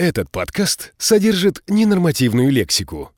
Этот подкаст содержит ненормативную лексику.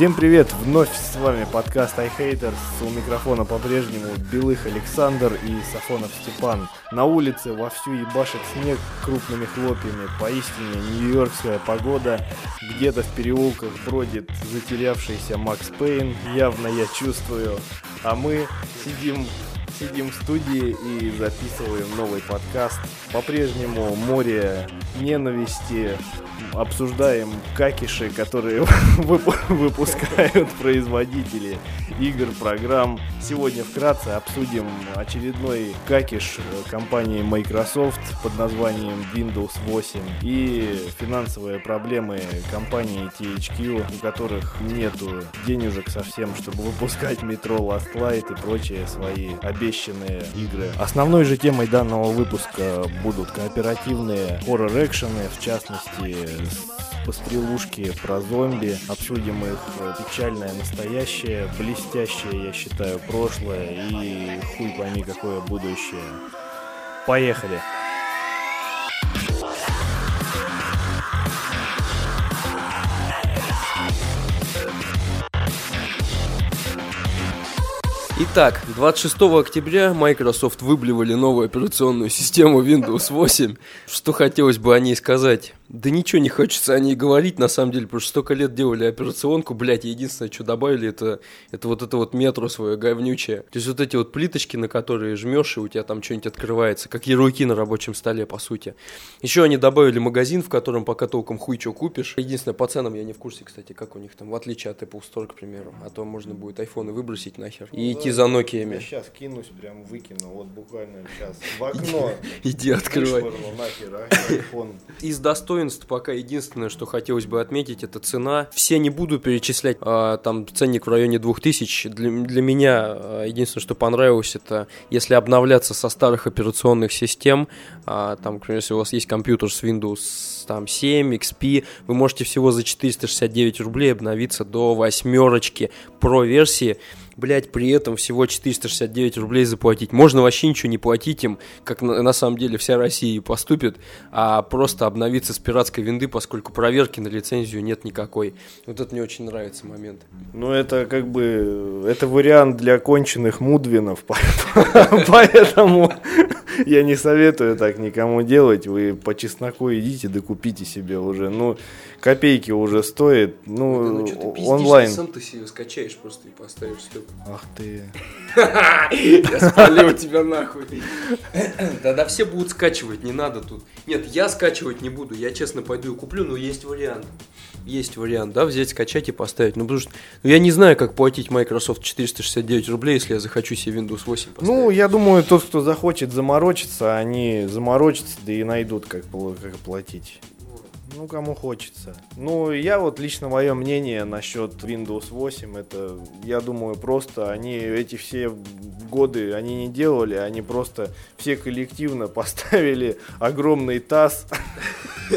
Всем привет! Вновь с вами подкаст iHaters. У микрофона по-прежнему Белых Александр и Сафонов Степан. На улице вовсю ебашит снег крупными хлопьями. Поистине нью-йоркская погода. Где-то в переулках бродит затерявшийся Макс Пейн. Явно я чувствую. А мы сидим сидим в студии и записываем новый подкаст. По-прежнему море ненависти, обсуждаем какиши, которые выпускают производители игр, программ. Сегодня вкратце обсудим очередной какиш компании Microsoft под названием Windows 8 и финансовые проблемы компании THQ, у которых нету денежек совсем, чтобы выпускать Metro Last Light и прочие свои обещанные игры. Основной же темой данного выпуска будут кооперативные хоррор-экшены, в частности пострелушки про зомби, обсудим их печальное настоящее, блестящее, я считаю, прошлое и хуй пойми какое будущее. Поехали! Итак, 26 октября Microsoft выблевали новую операционную систему Windows 8. Что хотелось бы о ней сказать? Да ничего не хочется о ней говорить, на самом деле, потому что столько лет делали операционку, блядь, единственное, что добавили, это, это вот это вот метро свое говнючее. То есть вот эти вот плиточки, на которые жмешь, и у тебя там что-нибудь открывается, как ярлыки на рабочем столе, по сути. Еще они добавили магазин, в котором пока толком хуй что купишь. Единственное, по ценам я не в курсе, кстати, как у них там, в отличие от Apple Store, к примеру. А то можно будет айфоны выбросить нахер и идти за Nokia. Я сейчас кинусь, прям выкину, вот буквально сейчас в окно. Иди открывай. iPhone. Из достоинств пока единственное, что хотелось бы отметить, это цена. Все не буду перечислять, а, там ценник в районе 2000. Для, для меня а, единственное, что понравилось, это если обновляться со старых операционных систем, а, там, например, если у вас есть компьютер с Windows там 7, XP, вы можете всего за 469 рублей обновиться до восьмерочки про версии блядь, при этом всего 469 рублей заплатить. Можно вообще ничего не платить им, как на, на самом деле вся Россия поступит, а просто обновиться с пиратской винды, поскольку проверки на лицензию нет никакой. Вот это мне очень нравится момент. Ну, это как бы, это вариант для конченых мудвинов, поэтому я не советую так никому делать. Вы по чесноку идите, докупите себе уже. Ну, копейки уже стоит. Ну, ну онлайн. Сам ты себе скачаешь просто и поставишь все. Ах ты. Я спалил тебя нахуй. Да-да, все будут скачивать, не надо тут. Нет, я скачивать не буду, я честно пойду и куплю, но есть вариант. Есть вариант, да, взять, скачать и поставить. Ну, потому что ну, я не знаю, как платить Microsoft 469 рублей, если я захочу себе Windows 8 поставить. Ну, я думаю, тот, кто захочет заморочиться, они заморочатся, да и найдут, как, как платить. Ну, кому хочется. Ну, я вот лично мое мнение насчет Windows 8, это, я думаю, просто они эти все годы, они не делали, они просто все коллективно поставили огромный таз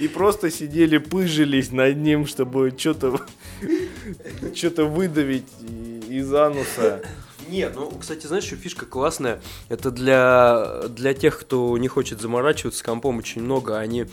и просто сидели, пыжились над ним, чтобы что-то что-то выдавить из ануса. Нет, ну, кстати, знаешь, что фишка классная? Это для, для тех, кто не хочет заморачиваться компом очень много. Они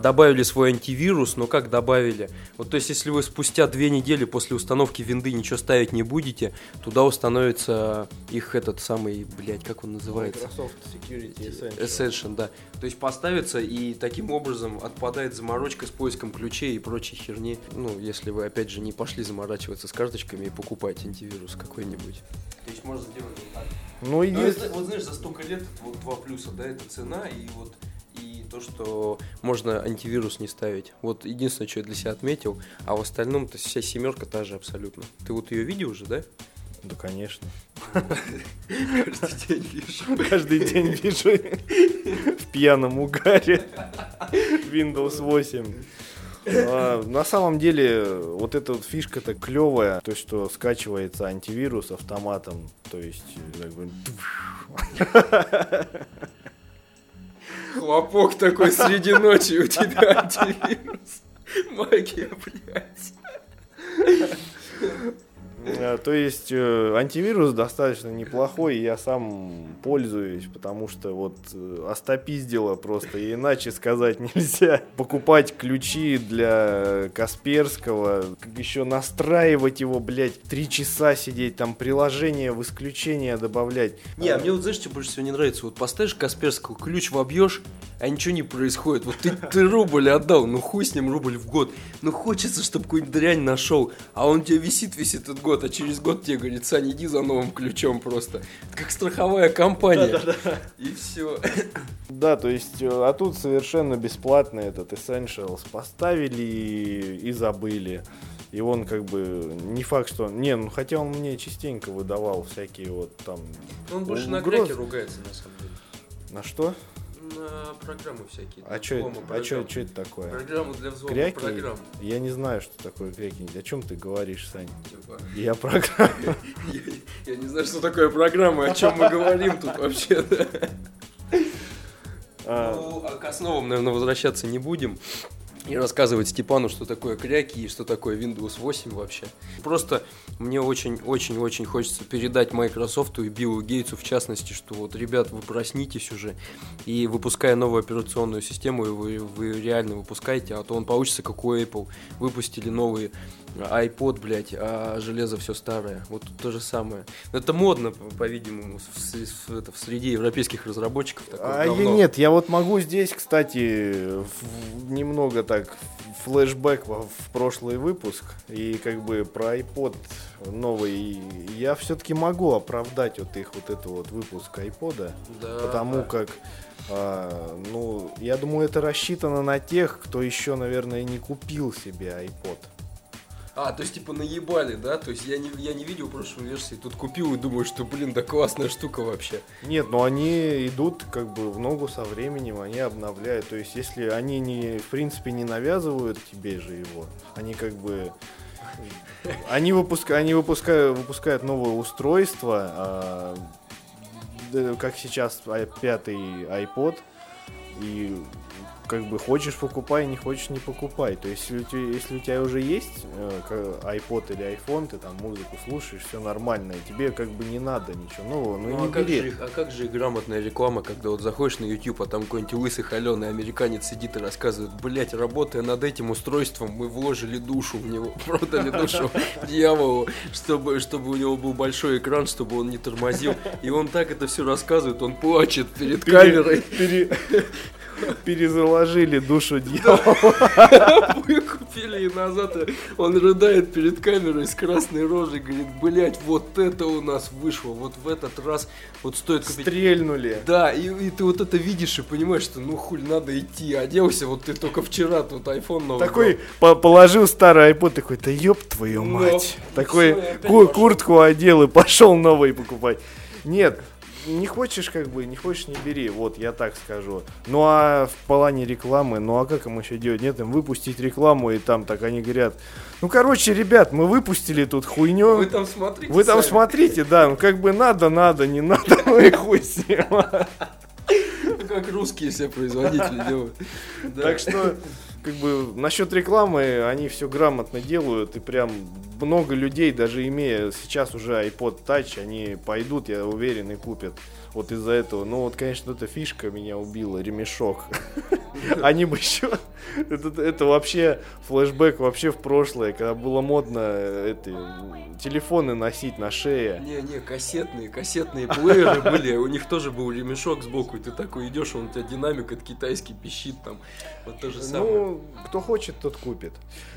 добавили свой антивирус, но как добавили? Вот то есть, если вы спустя две недели после установки винды ничего ставить не будете, туда установится их этот самый, блядь, как он называется? Microsoft Security Essential. Essential, да. То есть поставится и таким образом отпадает заморочка с поиском ключей и прочей херни. Ну, если вы опять же не пошли заморачиваться с карточками и покупать антивирус какой-нибудь. То есть можно сделать вот так. Ну, и есть... вот знаешь, за столько лет вот два плюса, да, это цена и вот то, что можно антивирус не ставить. Вот единственное, что я для себя отметил, а в остальном то вся семерка та же абсолютно. Ты вот ее видел уже, да? Да, конечно. Каждый день вижу. Каждый день вижу в пьяном угаре. Windows 8. А, на самом деле, вот эта вот фишка-то клевая, то, что скачивается антивирус автоматом, то есть, Хлопок такой среди ночи у тебя антивирус. Магия, блядь. Э, То есть э, антивирус достаточно неплохой, я сам пользуюсь, потому что вот э, остопиздило просто, и иначе сказать нельзя. Покупать ключи для Касперского, как еще настраивать его, блядь, три часа сидеть, там приложение в исключение добавлять. Не, а мне вот знаешь, что больше всего не нравится? Вот поставишь Касперского, ключ вобьешь, а ничего не происходит. Вот ты, ты рубль отдал, ну хуй с ним рубль в год. Ну хочется, чтобы какую-нибудь дрянь нашел, а он тебе висит, висит этот год, а через год тебе говорит, Саня, иди за новым ключом просто. Это как страховая компания. И все. Да, то есть, э, а тут совершенно бесплатно этот Essentials поставили и, и забыли. И он как бы не факт, что... Не, ну хотя он мне частенько выдавал всякие вот там... Он больше на угрозы. креке ругается, на самом деле. На что? На программы всякие. А что это, а чё, чё это такое? Программу для взлома Кряки? программ. Я не знаю, что такое кряки. О чем ты говоришь, Сань? Типа, Я программа. я, не знаю, что такое программа, о чем мы говорим тут вообще. А, Ну, а к основам, наверное, возвращаться не будем. И рассказывать Степану, что такое кряки и что такое Windows 8 вообще. Просто мне очень-очень-очень хочется передать Microsoft и Биллу Гейтсу в частности, что вот, ребят, вы проснитесь уже, и выпуская новую операционную систему, вы, вы реально выпускаете, а то он получится как у Apple. Выпустили новый iPod, блядь, а железо все старое. Вот тут то же самое. Это модно, по- по-видимому, в, в- это, в среде европейских разработчиков. такое а я нет, я вот могу здесь, кстати, в- немного так флешбэк во- в прошлый выпуск и как бы про iPod новый. Я все-таки могу оправдать вот их вот это вот выпуск iPod, Да, потому да. как а, ну, я думаю, это рассчитано на тех, кто еще, наверное, не купил себе iPod. А, то есть типа наебали, да? То есть я не, я не видел прошлой версии, тут купил и думаю, что, блин, да классная штука вообще. Нет, но они идут как бы в ногу со временем, они обновляют. То есть, если они не, в принципе, не навязывают тебе же его, они как бы они выпускают, они выпускают, выпускают новое устройство, а, да, как сейчас а, пятый iPod, и как бы хочешь покупай, не хочешь не покупай. То есть, если у тебя, если у тебя уже есть э, iPod или iPhone, ты там музыку слушаешь, все нормально, и тебе как бы не надо ничего нового, ну, Ну, не а, как бери. же, а как же и грамотная реклама, когда вот заходишь на YouTube, а там какой-нибудь лысый холеный американец сидит и рассказывает, блять, работая над этим устройством, мы вложили душу в него, продали душу дьяволу, чтобы, чтобы у него был большой экран, чтобы он не тормозил. И он так это все рассказывает, он плачет перед камерой. Пере- Перезаложили душу дьявола. Выкупили и назад он рыдает перед камерой с красной рожей, говорит, блять, вот это у нас вышло, вот в этот раз вот стоит купить. Стрельнули. Да, и, и ты вот это видишь и понимаешь, что ну хуль надо идти, оделся, вот ты только вчера тут iPhone новый Такой по- положил старый iPod, такой, да ёб твою Ну, мать. и Такой опять ку- пошёл. куртку одел и пошел новый покупать. Нет, не хочешь, как бы, не хочешь, не бери, вот, я так скажу. Ну а в плане рекламы, ну а как им еще делать? Нет, им выпустить рекламу, и там так они говорят, ну короче, ребят, мы выпустили тут хуйню. Вы там смотрите Вы там сами. смотрите, да, ну как бы надо, надо, не надо, ну и хуй с ним. Ну, как русские все производители делают. Так что, как бы, насчет рекламы, они все грамотно делают, и прям много людей, даже имея сейчас уже iPod Touch, они пойдут, я уверен, и купят. Вот из-за этого. Ну вот, конечно, эта фишка меня убила, ремешок. Они бы еще... Это, вообще флешбэк вообще в прошлое, когда было модно э, эти, телефоны носить на шее. Не-не, кассетные, кассетные плееры были, у них тоже был ремешок сбоку, и ты такой идешь, он у тебя динамик от китайский пищит там. Вот то же самое. Ну, кто хочет, тот купит.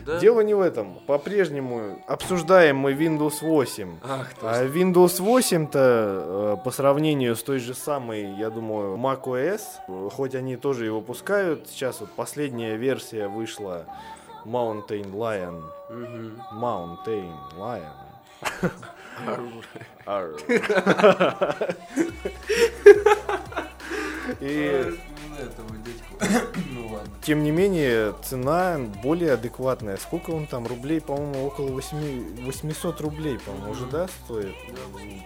Да? Дело не в этом. По-прежнему обсуждаем мы Windows 8. Ах, А. Windows 8-то э, по сравнению с той же самой, я думаю, macOS, хоть они тоже его выпускают, сейчас вот последняя версия вышла Mountain Lion. Мгм. Mountain Lion. И Ну, этого дядьку. Ну ладно. ладно. Тем не менее, цена более адекватная. Сколько он там рублей, по-моему, около 8, 800 рублей, по-моему, уже, да, стоит?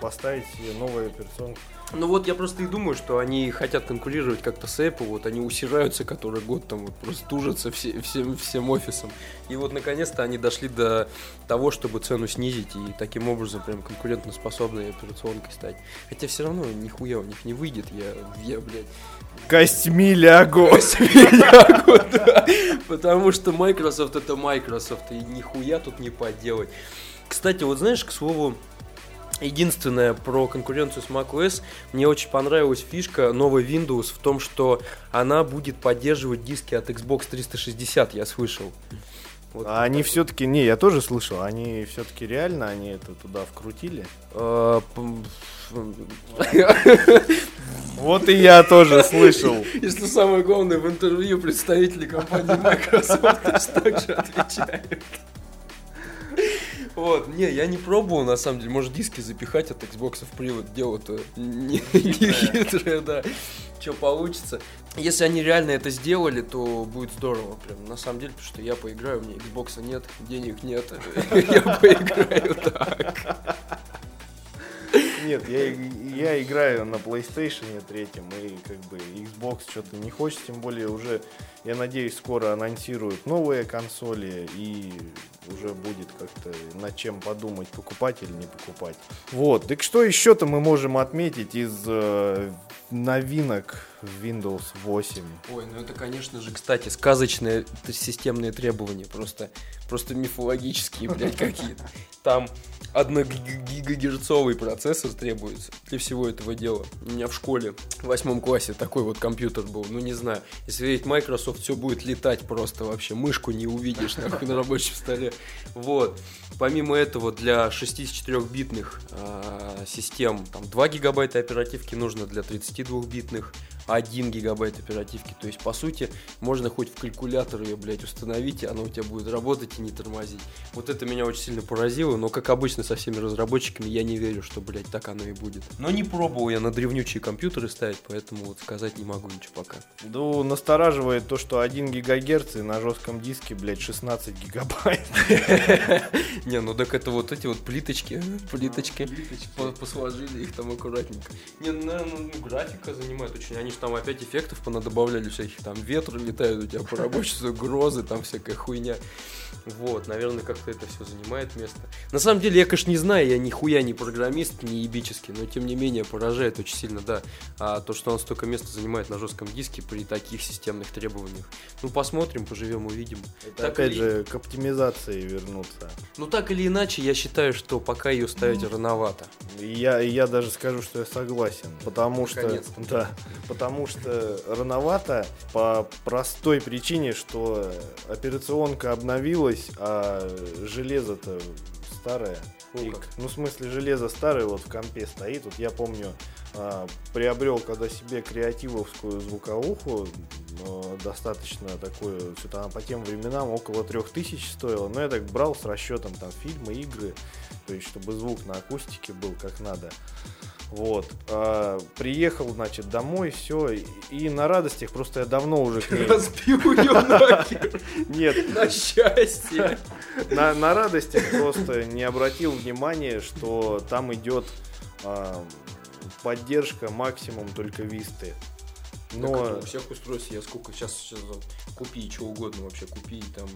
Поставить себе новую операционку. Ну вот я просто и думаю, что они хотят конкурировать как-то с Apple, вот они усираются который год, там вот просто тужатся все, всем, всем офисом. И вот наконец-то они дошли до того, чтобы цену снизить и таким образом прям конкурентоспособной операционкой стать. Хотя все равно нихуя у них не выйдет, я, я блядь, Костьми лягу. лягу, да. Потому что Microsoft это Microsoft, и нихуя тут не поделать. Кстати, вот знаешь, к слову, Единственное про конкуренцию с macOS, мне очень понравилась фишка новой Windows в том, что она будет поддерживать диски от Xbox 360, я слышал. Вот а они все-таки, не, я тоже слышал, они все-таки реально, они это туда вкрутили? А, вот и я тоже слышал. И что самое главное, в интервью представители компании Microsoft также отвечают. Вот, не, я не пробовал, на самом деле. Может, диски запихать от Xbox в привод. Дело-то не, не хитрое, да. Что получится. Если они реально это сделали, то будет здорово. Прям, на самом деле, потому что я поиграю, у меня Xbox нет, денег нет. Я поиграю так. Нет, я, я играю на PlayStation 3, и как бы Xbox что-то не хочет, тем более уже, я надеюсь, скоро анонсируют новые консоли, и уже будет как-то над чем подумать, покупать или не покупать. Вот, так что еще-то мы можем отметить из э, новинок Windows 8? Ой, ну это, конечно же, кстати, сказочные системные требования, просто, просто мифологические, блядь, какие-то. Там 1 гигагерцовый процессор требуется для всего этого дела. У меня в школе в восьмом классе такой вот компьютер был. Ну, не знаю, если верить Microsoft, все будет летать просто вообще. Мышку не увидишь нахуй на рабочем столе. Вот. Помимо этого, для 64-битных э, а, систем там 2 гигабайта оперативки нужно, для 32-битных 1 гигабайт оперативки. То есть, по сути, можно хоть в калькулятор ее, блядь, установить, и она у тебя будет работать и не тормозить. Вот это меня очень сильно поразило, но, как обычно, со всеми разработчиками, я не верю, что, блядь, так оно и будет. Но не пробовал я на древнючие компьютеры ставить, поэтому вот сказать не могу ничего пока. Ну, настораживает то, что 1 гигагерц и на жестком диске, блядь, 16 гигабайт. Не, ну так это вот эти вот плиточки, плиточки, посложили их там аккуратненько. Не, ну, ну, графика занимает очень, они там опять эффектов понадобавляли всяких, там ветры летают у тебя по рабочеству, грозы, там всякая хуйня. Вот, наверное, как-то это все занимает место. На самом деле, я, конечно, не знаю, я нихуя не программист, не ебический, но тем не менее поражает очень сильно, да, а то, что он столько места занимает на жестком диске при таких системных требованиях. Ну, посмотрим, поживем, увидим. Это так опять или... же к оптимизации вернуться. Ну, так или иначе, я считаю, что пока ее ставить ну, рановато. Я, я даже скажу, что я согласен, потому что... Да, потому что рановато по простой причине, что операционка обновилась, а железо-то старое. Ну, и, ну, в смысле, железо старое вот в компе стоит. Вот я помню, а, приобрел когда себе креативовскую звуковуху, но достаточно такую, что-то она по тем временам около трех тысяч стоила. Но я так брал с расчетом там фильмы, игры, то есть чтобы звук на акустике был как надо. Вот. А, приехал, значит, домой, все. И, и на радостях просто я давно уже к ней... Разбил ее нахер. Нет. На счастье. На, на радостях просто не обратил внимания, что там идет а, поддержка максимум только висты. Но... у всех устройств я сколько сейчас, сейчас купи что угодно вообще, купи там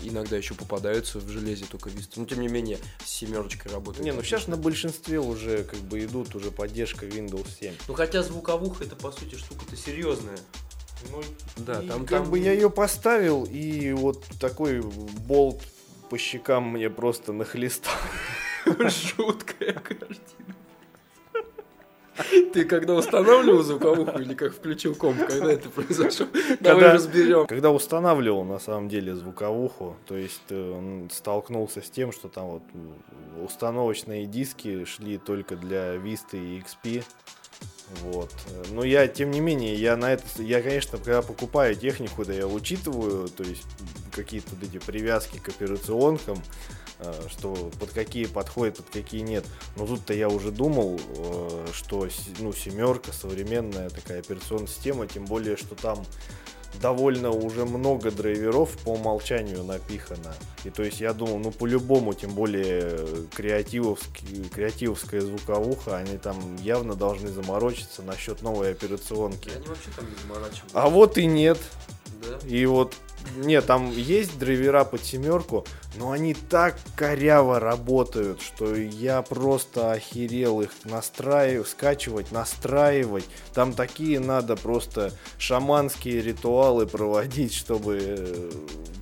иногда еще попадаются в железе только висты. Но тем не менее, с семерочкой работает. Не, ну сейчас на большинстве уже как бы идут уже поддержка Windows 7. Ну хотя звуковуха это по сути штука-то серьезная. Ну, да, там как там... бы я ее поставил, и вот такой болт по щекам мне просто нахлестал. Жуткая картина. Ты когда устанавливал звуковуху или как включил комп, когда это произошло? Давай разберем. Когда устанавливал на самом деле звуковуху, то есть э, он столкнулся с тем, что там вот установочные диски шли только для Vista и XP. Вот. Но я, тем не менее, я на это, я, конечно, когда покупаю технику, да, я учитываю, то есть какие-то вот эти привязки к операционкам, что под какие подходят, под какие нет. Но тут-то я уже думал, э, что ну, семерка, современная такая операционная система, тем более, что там довольно уже много драйверов по умолчанию напихано. И то есть я думал, ну по-любому, тем более креативовский, креативовская звуковуха, они там явно должны заморочиться насчет новой операционки. Они вообще там не заморачиваются. А вот и нет. Да? И вот, нет, там есть драйвера под семерку, но они так коряво работают, что я просто охерел их настраивать, скачивать, настраивать. Там такие надо просто шаманские ритуалы проводить, чтобы э,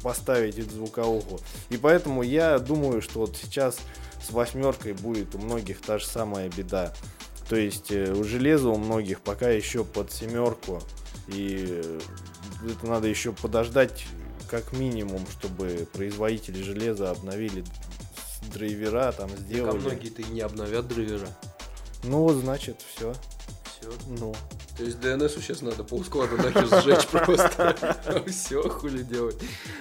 поставить эту звуковуху. И поэтому я думаю, что вот сейчас с восьмеркой будет у многих та же самая беда. То есть э, у железа у многих пока еще под семерку. И э, это надо еще подождать как минимум, чтобы производители железа обновили драйвера, там Так, а сделали. многие-то и не обновят драйвера. Ну вот значит все. Все. Ну. То есть DNS сейчас надо по склада нахер сжечь просто. Все, хули делать.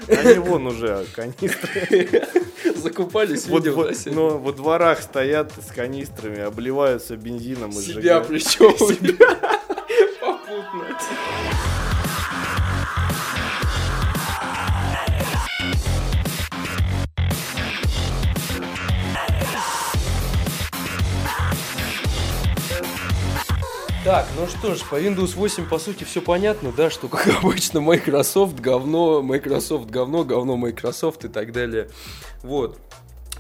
Они вон уже канистры. Закупались, видел, да, но во дворах стоят с канистрами, обливаются бензином и Себя причем. Попутно. ну что ж, по Windows 8 по сути все понятно, да, что как обычно Microsoft говно, Microsoft говно, говно Microsoft и так далее. Вот.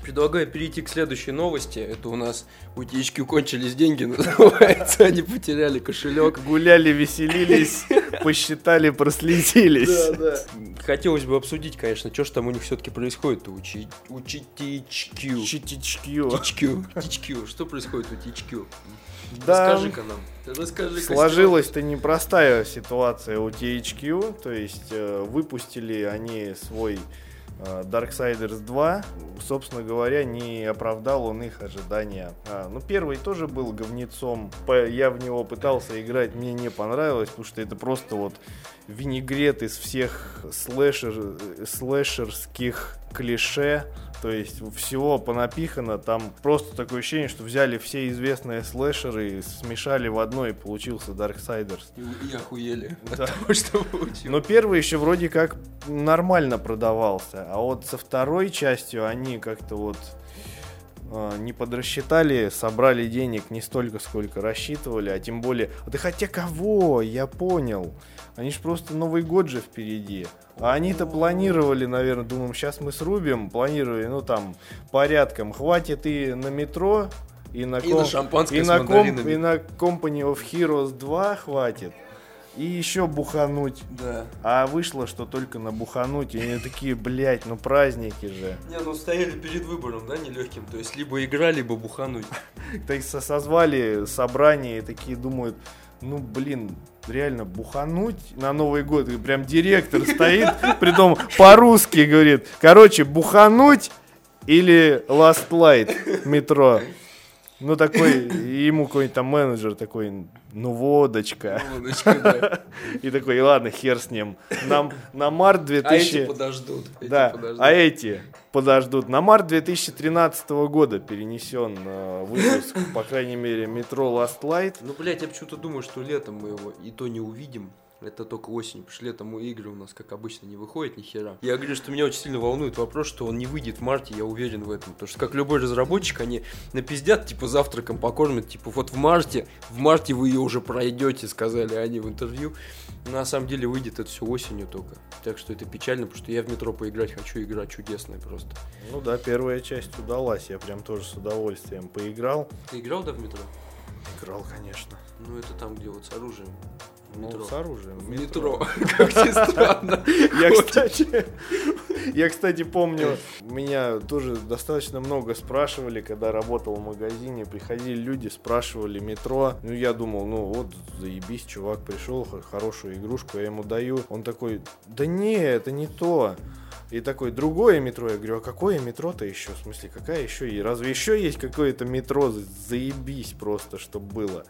Предлагаю перейти к следующей новости. Это у нас у THQ кончились деньги, называется. Они потеряли кошелек. Гуляли, веселились, посчитали, проследились. да. Хотелось бы обсудить, конечно, что же там у них все-таки происходит у, Чи- у Чи- THQ. Читичкью. THQ. THQ. Что происходит у THQ? Да, Расскажи-ка нам. Расскажи сложилась-то непростая ситуация у THQ, то есть э, выпустили они свой э, Darksiders 2, собственно говоря, не оправдал он их ожидания. А, ну, первый тоже был говнецом, я в него пытался играть, мне не понравилось, потому что это просто вот винегрет из всех слэшер, э, слэшерских клише, то есть всего понапихано, там просто такое ощущение, что взяли все известные слэшеры, и смешали в одно и получился Darksiders. И, и охуели Да. от того, что получилось. Но первый еще вроде как нормально продавался, а вот со второй частью они как-то вот не подрасчитали, собрали денег не столько, сколько рассчитывали, а тем более... Да хотя кого? Я понял. Они же просто Новый год же впереди. А они-то планировали, наверное, думаем, сейчас мы срубим, планировали, ну там, порядком. Хватит и на метро, и на, И ком- на шампанское и на, ком- мандаринами. и на Company of Heroes 2 хватит. И еще бухануть. Да. А вышло, что только на бухануть. И они такие, блядь, ну праздники же. Не, ну стояли перед выбором, да, нелегким. То есть либо игра, либо бухануть. Так со- созвали собрание и такие думают, ну блин, реально бухануть на Новый год. И прям директор стоит, притом по-русски говорит, короче, бухануть или Last Light метро. Ну такой, ему какой-нибудь там менеджер такой, ну водочка. Да. И такой, ладно, хер с ним. Нам на март 2000... А эти подождут. эти Да, подождут. а эти подождут. На март 2013 года перенесен э, выпуск, по крайней мере, метро Last Light. Ну, блядь, я почему-то думаю, что летом мы его и то не увидим. Это только осенью, потому что летом игры у нас, как обычно, не выходят ни хера. Я говорю, что меня очень сильно волнует вопрос, что он не выйдет в марте, я уверен в этом. Потому что, как любой разработчик, они напиздят, типа, завтраком покормят, типа, вот в марте, в марте вы ее уже пройдете, сказали они в интервью. На самом деле выйдет это все осенью только. Так что это печально, потому что я в метро поиграть хочу, игра чудесная просто. Ну да, первая часть удалась. Я прям тоже с удовольствием поиграл. Ты играл, да, в метро? Играл, конечно. Ну, это там, где вот с оружием. Ну, метро. с оружием. В метро. Как ни странно. Я, кстати, я, кстати, помню, меня тоже достаточно много спрашивали, когда работал в магазине, приходили люди, спрашивали метро. Ну, я думал, ну вот, заебись, чувак пришел, хо- хорошую игрушку, я ему даю. Он такой, да не, это не то. И такой, другое метро. Я говорю, а какое метро-то еще? В смысле, какая еще? И разве еще есть какое-то метро? Заебись просто, чтобы было.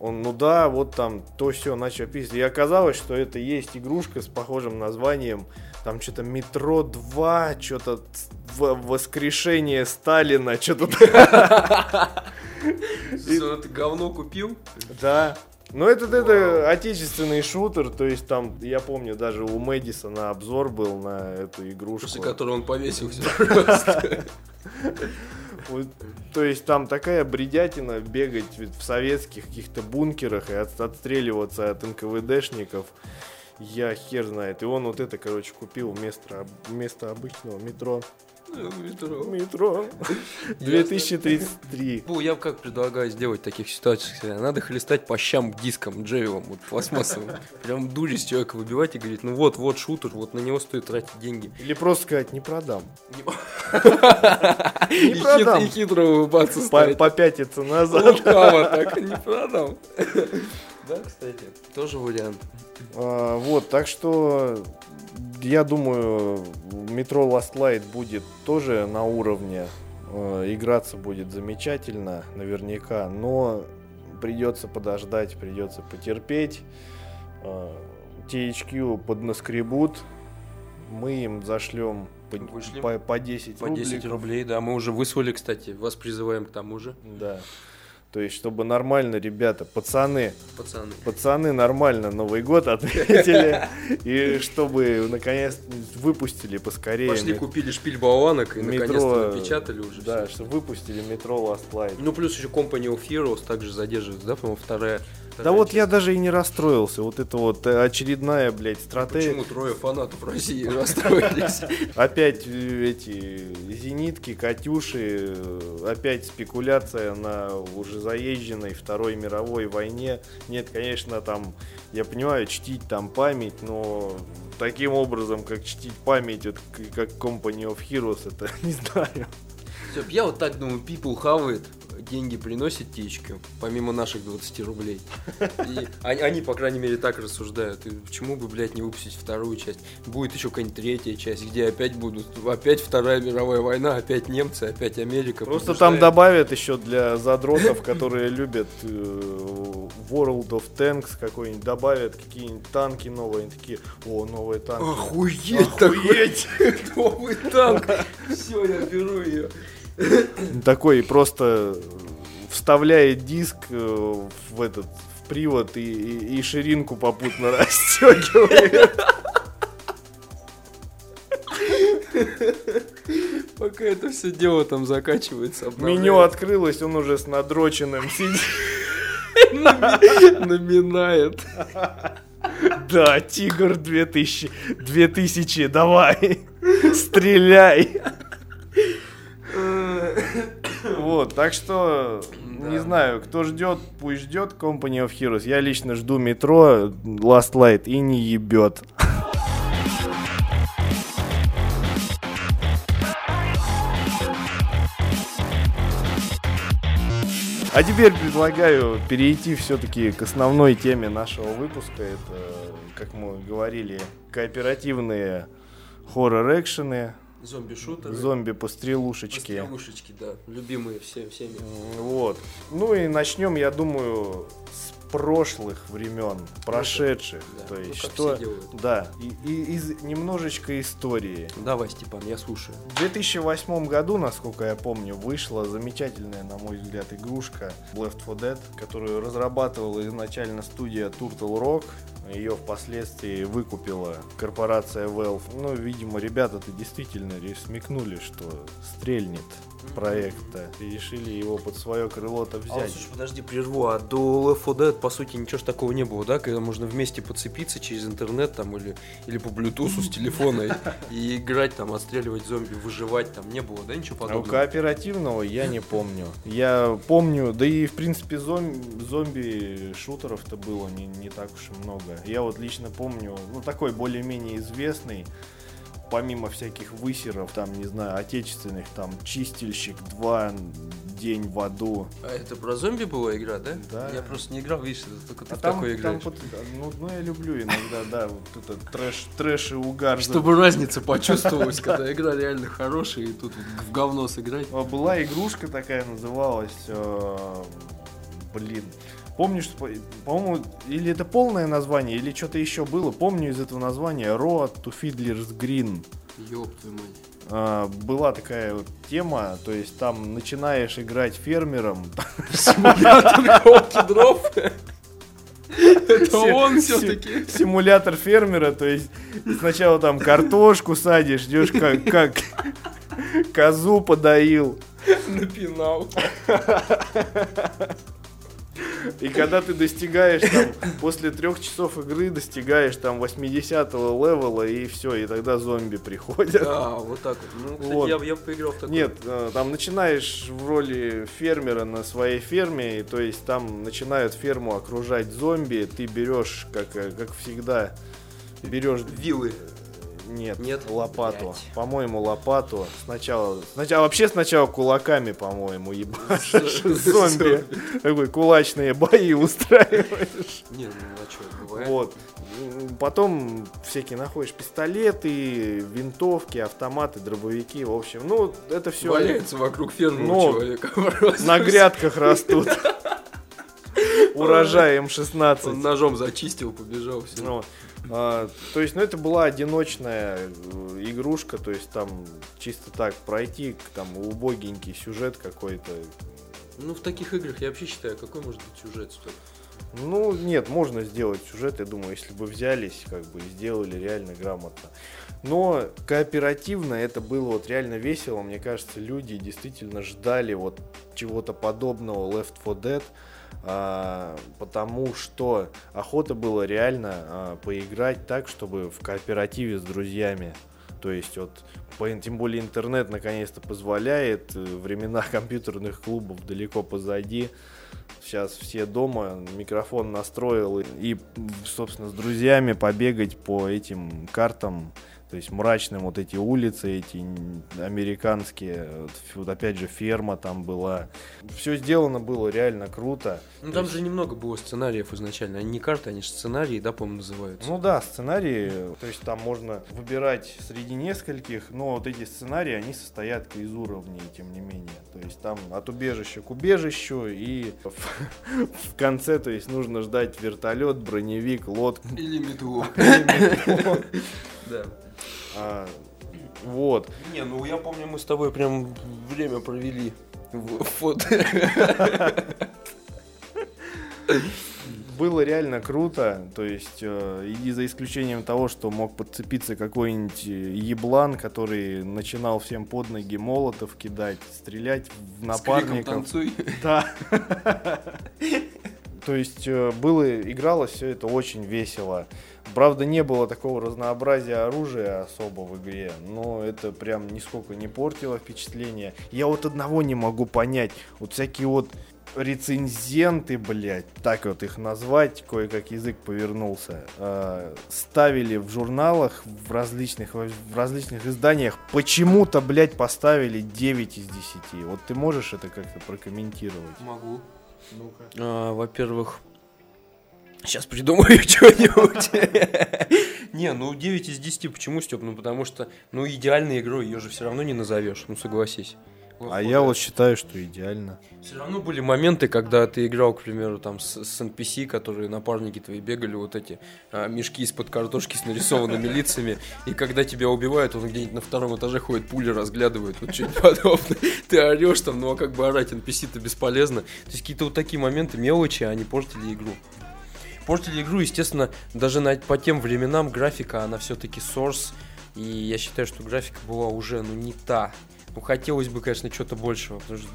Он, ну да, вот там то все начал писать. И оказалось, что это есть игрушка с похожим названием. Там что-то метро 2, что-то воскрешение Сталина, что-то Ты говно купил? Да. Ну, этот это отечественный шутер, то есть там, я помню, даже у Мэдисона обзор был на эту игрушку. После которого он повесился просто. Вот, то есть там такая бредятина бегать в советских каких-то бункерах и от- отстреливаться от НКВДшников. Я хер знает. И он вот это, короче, купил вместо, вместо обычного метро. Метро. 2033. Ну, я как предлагаю сделать в таких ситуациях? Надо хлестать по щам диском, джевелом, вот пластмассовым. Прям дури с человека выбивать и говорить, ну вот, вот шутер, вот на него стоит тратить деньги. Или просто сказать, не продам. Не продам. И хитро улыбаться. Попятиться назад. Лукаво так, не продам. Да, кстати, тоже вариант. А, Вот, так что я думаю, метро Last Light будет тоже на уровне. Э, Играться будет замечательно, наверняка, но придется подождать, придется потерпеть. Э, THQ поднаскребут, мы им зашлем по, Вышлем. по- по 10 По 10 рубликов. рублей, да, мы уже выслали, кстати, вас призываем к тому же, Да. То есть, чтобы нормально, ребята, пацаны, пацаны. пацаны нормально Новый год отметили, и чтобы наконец выпустили поскорее. Пошли купили шпиль болванок и наконец-то напечатали уже. Да, чтобы выпустили метро Last Light. Ну, плюс еще Company of Heroes также задерживается, да, по-моему, вторая. Да вот я даже и не расстроился. Вот это вот э, очередная, блядь, стратегия. Почему трое фанатов России расстроились? Опять э, эти зенитки, Катюши, э, опять спекуляция на уже заезженной Второй мировой войне. Нет, конечно, там, я понимаю, чтить там память, но таким образом, как чтить память, вот, как Company of Heroes, это не знаю. Всё, Я вот так думаю, people хавает, деньги приносит течку, помимо наших 20 рублей. И они, они, по крайней мере, так рассуждают. И почему бы, блядь, не выпустить вторую часть? Будет еще какая-нибудь третья часть, где опять будут, опять Вторая мировая война, опять немцы, опять Америка. Просто побеждает. там добавят еще для задротов, которые любят э, World of Tanks какой-нибудь, добавят какие-нибудь танки новые, они такие, о, новые танки. Охуеть, Охуеть! новый танк. Все, я беру ее. Такой просто вставляет диск э, в этот в привод и, и- и ширинку попутно расстегивает. Пока это все дело там закачивается. Меню открылось, он уже с надроченным сидит. наминает. Да, Тигр 2000, 2000, давай, стреляй. Вот, так что, не Да. знаю, кто ждет, пусть ждет Company of Heroes. Я лично жду метро Last Light и не ебет. А теперь предлагаю перейти все-таки к основной теме нашего выпуска. Это, как мы говорили, кооперативные хоррор-экшены, Зомби-шутеры. зомби-пострелушечки. Пострелушечки, да. Любимые все, всеми. Вот. Ну и начнем, я думаю, с прошлых времен, прошедших. Да. То Ну, есть как что... Да, и, и из немножечко истории. Давай, Степан, я слушаю. В 2008 году, насколько я помню, вышла замечательная, на мой взгляд, игрушка Left 4 Dead, которую разрабатывала изначально студия Turtle Rock. Ее впоследствии выкупила корпорация Valve. Ну, видимо, ребята-то действительно смекнули, что стрельнет проект-то. И решили его под свое крыло-то А, взять. слушай, подожди, прерву. А до Left 4 Dead, по сути, ничего ж такого не было, да? Когда можно вместе подцепиться через интернет там или, или по блютусу с телефона и, играть там, отстреливать зомби, выживать там не было, да? Ничего А подобного. кооперативного я не помню. Я помню, да и в принципе зом- зомби-шутеров-то было не, не так уж и много. Я вот лично помню, ну такой более-менее известный, помимо всяких высеров, там, не знаю, отечественных, там, Чистильщик 2, День в аду. А это про зомби была игра, да? Да. Я просто не играл, видишь, это только ты А в там, такой там играешь. вот, ну, ну, я люблю иногда, да, вот это трэш, трэш и угар. Чтобы разница почувствовалась, когда игра реально хорошая, и тут в говно сыграть. А, Была игрушка такая, называлась, э, блин, помнишь, по- по-моему, или это полное название, или что-то еще было, помню из этого названия Road to Fiddler's Green. Ёб твою мать. А, была такая вот тема, то есть там начинаешь играть фермером, Симулятор дров. Это он се- все-таки. Симулятор фермера, то есть сначала там картошку садишь, ждешь как, как козу подоил. Напинал. И когда ты достигаешь там, после трех часов игры достигаешь там 80 левела и все, и тогда зомби приходят. А, вот так вот. Ну, кстати, Вот. я, я поиграл в такой. Нет, э, там начинаешь в роли фермера на своей ферме, и, то есть там начинают ферму окружать зомби, ты берешь, как, э, как всегда, берешь Вилы. Нет, Нет? лопату. По-моему, лопату. Сначала, сначала вообще сначала кулаками, по-моему, ебашишь зомби. Такой кулачные бои устраиваешь. Не, ну а что, бывает. Вот. М, Потом всякие находишь пистолеты, винтовки, автоматы, дробовики. В общем, ну, это все Валяется вокруг фермы Ну, человека. на грядках растут. Урожай Он М16. ножом зачистил, побежал, все. Ну, а, то есть, ну, это была одиночная э, игрушка, то есть там чисто так пройти, там убогенький сюжет какой-то. Ну, в таких играх я вообще считаю, какой может быть сюжет стоит. Ну, нет, можно сделать сюжет, я думаю, если бы взялись, как бы, и сделали реально грамотно. Но кооперативно это было вот реально весело. Мне кажется, люди действительно ждали вот чего-то подобного Left 4 Dead, потому что охота было реально а, поиграть так, чтобы в кооперативе с друзьями. То есть вот тем более интернет наконец-то позволяет, э, времена компьютерных клубов далеко позади. Сейчас все дома, микрофон настроил и, собственно, с друзьями побегать по этим картам, то есть мрачным вот эти улицы, эти американские, вот, опять же ферма там была. Все сделано было реально круто. Ну, там есть- же немного было сценариев изначально. Они не карты, они же сценарии, да, по-моему, называются. Ну да, сценарии, то есть там можно выбирать среди нескольких, но вот эти сценарии, они состоят из уровней, тем не менее. То есть там от убежища к убежищу, и в, в конце, то есть нужно ждать вертолет, броневик, лодку. Или метлу. Да. А, вот. Не, ну я помню, мы с тобой прям время провели. в- Вот. Было реально круто, то есть, э, и за исключением того, что мог подцепиться какой-нибудь э, еблан, который начинал всем под ноги молотов кидать, стрелять в С криком напарников. танцуй. Да. То есть э, было, игралось все это очень весело. Правда, не было такого разнообразия оружия особо в игре, но это прям нисколько не портило впечатление. Я вот одного не могу понять. Вот всякие вот рецензенты, блядь, так вот их назвать, кое-как язык повернулся, э, ставили в журналах, в различных, в различных изданиях, почему-то, блядь, поставили 9 из 10. Вот ты можешь это как-то прокомментировать? Могу. Ну-ка. А, Во-первых, сейчас придумаю что-нибудь. Не, ну 9 из 10. Почему, Степ? Ну потому что, ну идеальной игрой ее же все равно не назовешь, ну согласись. А я вот считаю, что идеально. Все равно были моменты, когда ты играл, к примеру, там с, с NPC, которые напарники твои бегали, вот эти а, мешки из-под картошки с нарисованными лицами, и когда тебя убивают, он где-нибудь на втором этаже ходит, пули разглядывает, вот что-нибудь подобное. Ты орешь там, ну а как бы орать NPC-то бесполезно. То есть какие-то вот такие моменты, мелочи, они портили игру. Портили игру, естественно, даже на, по тем временам графика, она все-таки Source, и я считаю, что графика была уже, ну, не та. Ну, хотелось бы, конечно, что-то большего, потому что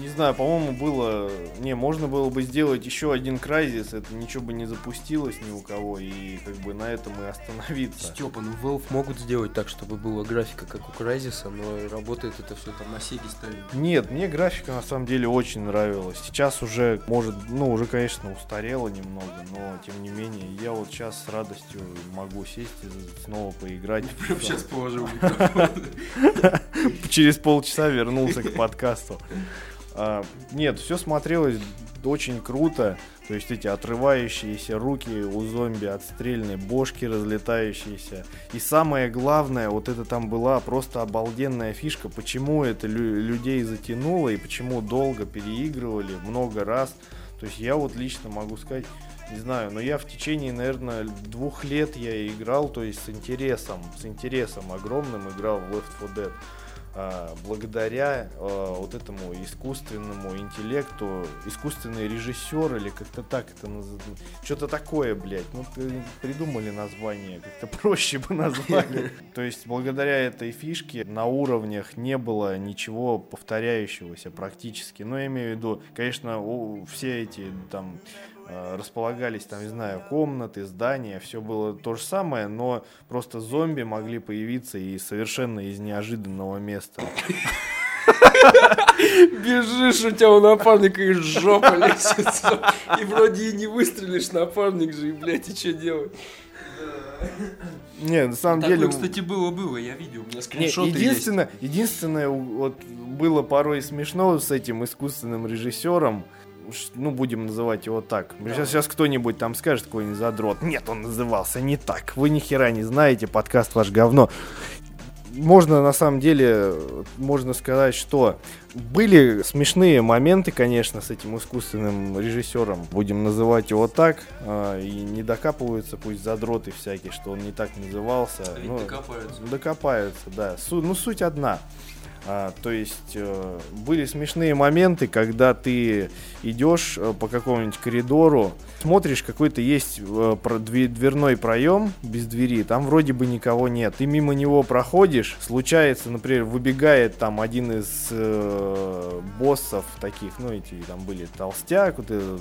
Не знаю, по-моему, было... Не, можно было бы сделать еще один Крайзис, это ничего бы не запустилось ни у кого, и как бы на этом и остановиться. Степа, ну Valve могут сделать так, чтобы была графика как у Crysis, но работает это все там на Сеге ставили. Нет, мне графика на самом деле очень нравилась. Сейчас уже, может, ну, уже, конечно, устарела немного, но тем не менее, я вот сейчас с радостью могу сесть и снова поиграть. Прям сейчас положил через полчаса вернулся к подкасту. А, нет, все смотрелось очень круто. То есть эти отрывающиеся руки у зомби, отстрельные бошки разлетающиеся. И самое главное, вот это там была просто обалденная фишка, почему это лю- людей затянуло и почему долго переигрывали, много раз. То есть я вот лично могу сказать, не знаю, но я в течение, наверное, двух лет я играл, то есть с интересом, с интересом огромным играл в Left 4 Dead. А, благодаря а, вот этому искусственному интеллекту, искусственный режиссер или как-то так это называют. Что-то такое, блядь. Ну, придумали название, как-то проще бы назвали. То есть, благодаря этой фишке на уровнях не было ничего повторяющегося практически. Но я имею в виду, конечно, все эти там располагались там, не знаю, комнаты, здания, все было то же самое, но просто зомби могли появиться и совершенно из неожиданного места. Бежишь, у тебя у напарника из жопы лезет. И вроде и не выстрелишь, напарник же, и, блядь, и что делать? Не, на самом Такое, деле... кстати, было-было, я видел, у меня скриншоты есть. единственное, единственное, у- вот было порой смешно с этим искусственным режиссером. Ну, будем называть его так. Сейчас, сейчас кто-нибудь там скажет, какой-нибудь задрот. Нет, он назывался не так. Вы ни хера не знаете, подкаст ваш говно. Можно, на самом деле, можно сказать, что были смешные моменты, конечно, с этим искусственным режиссером. Будем называть его так. а, И не докапываются, пусть задроты всякие, что он не так назывался. Ведь Ну, докопаются. Докопаются, да. Су- ну, суть одна. А, то есть э, были смешные моменты, когда ты идешь э, по какому-нибудь коридору, смотришь, какой-то есть э, про- две- дверной проем без двери, там вроде бы никого нет. Ты мимо него проходишь, случается, например, выбегает там один из боссов таких, ну эти там были толстяк, вот этот,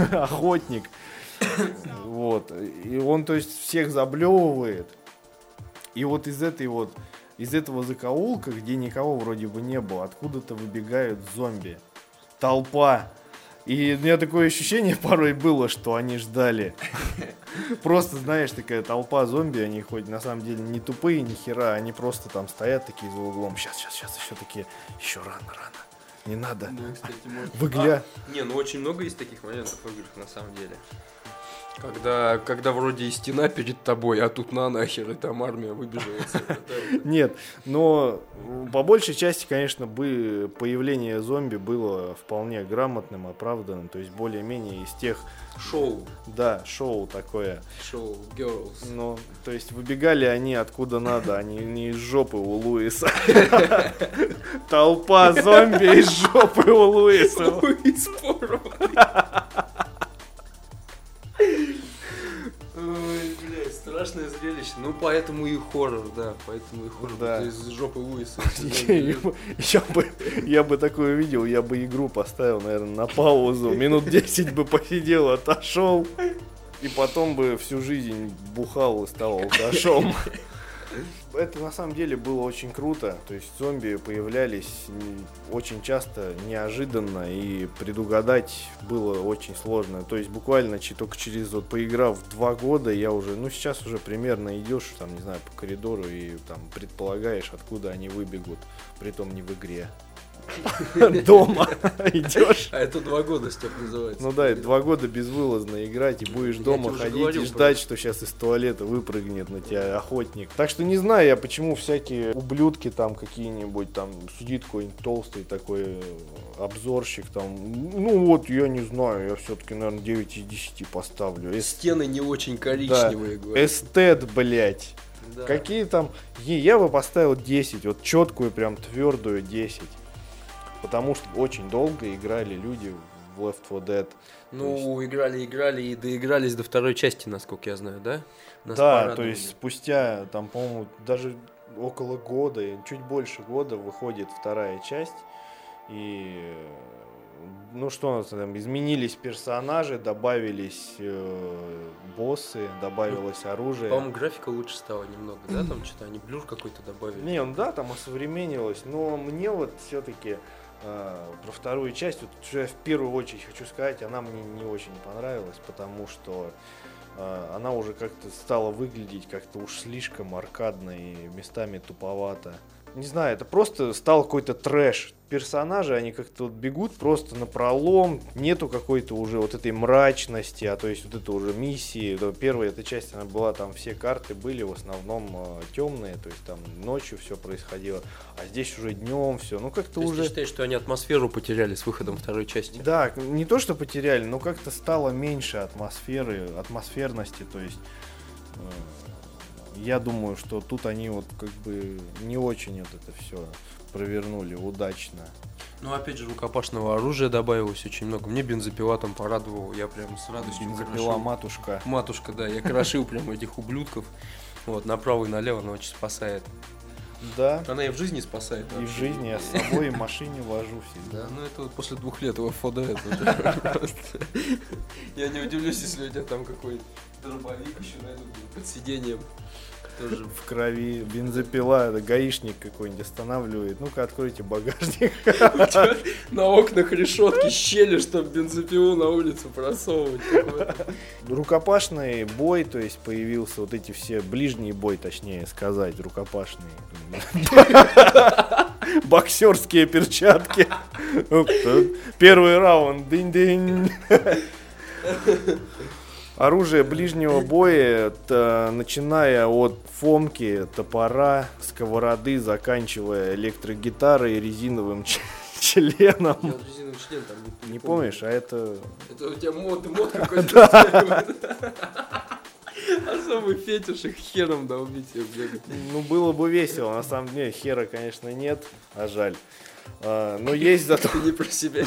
охотник. Вот. И он, то есть, всех заблевывает. И вот из этой вот, из этого закоулка, где никого вроде бы не было, откуда-то выбегают зомби. Толпа. И у меня такое ощущение порой было, что они ждали. Просто, знаешь, такая толпа зомби, они хоть на самом деле не тупые, ни хера, они просто там стоят такие за углом. Сейчас, сейчас, сейчас, еще такие, еще рано, рано. Не надо. Да, кстати, может. Выгля. А, не, ну очень много есть таких моментов в играх, на самом деле. Когда, когда вроде и стена перед тобой, а тут на нахер, и там армия выбеживается. Нет, но по большей части, конечно, бы появление зомби было вполне грамотным, оправданным. То есть более-менее из тех, Шоу, да, шоу такое. шоу, girls. Ну, то есть выбегали они откуда надо, они не из жопы у Луиса. Толпа зомби из жопы у Луиса. Луис порван. Ой, блядь, страшное зрелище. Ну, поэтому и хоррор, да, поэтому и хоррор. Да. Из жопы Луиса. Я бы, я бы такое увидел, я бы игру поставил, наверное, на паузу. Минут 10 бы посидел, отошел. И потом бы всю жизнь бухал и стал алкашом. Это на самом деле было очень круто. То есть зомби появлялись очень часто, неожиданно, и предугадать было очень сложно. То есть буквально только через, вот поиграв два года, я уже, ну сейчас уже примерно идешь, там, не знаю, по коридору и там предполагаешь, откуда они выбегут, притом не в игре. Дома идешь. А это два года, Степ, называется. Ну да, два года безвылазно играть, и будешь дома ходить и ждать, что сейчас из туалета выпрыгнет на тебя охотник. Так что не знаю я, почему всякие ублюдки там какие-нибудь, там сидит какой-нибудь толстый такой э, обзорщик там. Ну вот, я не знаю, я все-таки, наверное, 9 из 10 поставлю. Стены не очень коричневые. Эстет, блять. Да. Какие там... Я бы поставил 10, вот четкую, прям твердую 10. Потому что очень долго играли люди в Left 4 Dead. Ну, играли, играли и доигрались до второй части, насколько я знаю, да? Нас да, то есть спустя, там, по-моему, даже около года, чуть больше года выходит вторая часть. И, э, ну что у нас там, изменились персонажи, добавились э, боссы, добавилось оружие. По-моему, графика лучше стала немного, да? Там что-то они блюр какой-то добавили. Не, ну да, там осовременилось, но мне вот все-таки про вторую часть, вот что я в первую очередь хочу сказать, она мне не очень понравилась, потому что э, она уже как-то стала выглядеть как-то уж слишком аркадно и местами туповато. Не знаю, это просто стал какой-то трэш. Персонажи, они как-то вот бегут просто на пролом, нету какой-то уже вот этой мрачности, а то есть вот это уже миссии. Первая эта часть, она была, там все карты были в основном э, темные, то есть там ночью все происходило, а здесь уже днем все. Ну как-то уже... ты считаешь, что они атмосферу потеряли с выходом второй части? Да, не то, что потеряли, но как-то стало меньше атмосферы, атмосферности, то есть я думаю, что тут они вот как бы не очень вот это все провернули удачно. Ну, опять же, рукопашного оружия добавилось очень много. Мне бензопила там порадовал, я прям с радостью Бензопила крошил. матушка. Матушка, да, я крошил прям этих ублюдков. Вот, направо и налево она очень спасает. Да, Она и в жизни спасает. и в жизни я с собой и в машине вожу всегда. Да, ну это вот после двух лет его уже. Просто. Я не удивлюсь, если у тебя там какой-то дробовик еще найдут под сиденьем. Тоже В крови бензопила, это гаишник какой-нибудь останавливает. Ну-ка, откройте багажник. На окнах решетки щели, чтобы бензопилу на улицу просовывать. Рукопашный бой, то есть появился вот эти все, ближний бой, точнее сказать, рукопашный. Боксерские перчатки. Первый раунд. Дынь-дынь. Оружие ближнего боя, это начиная от фомки, топора, сковороды, заканчивая электрогитарой и резиновым членом. Я вот резиновый член там не, Не помню. помнишь, а это Это у тебя мод, мод какой-то. Особый фетиш их хером долбить всех бегать. Ну, было бы весело, на самом деле, хера, конечно, нет, а жаль. А, но есть зато, не про себя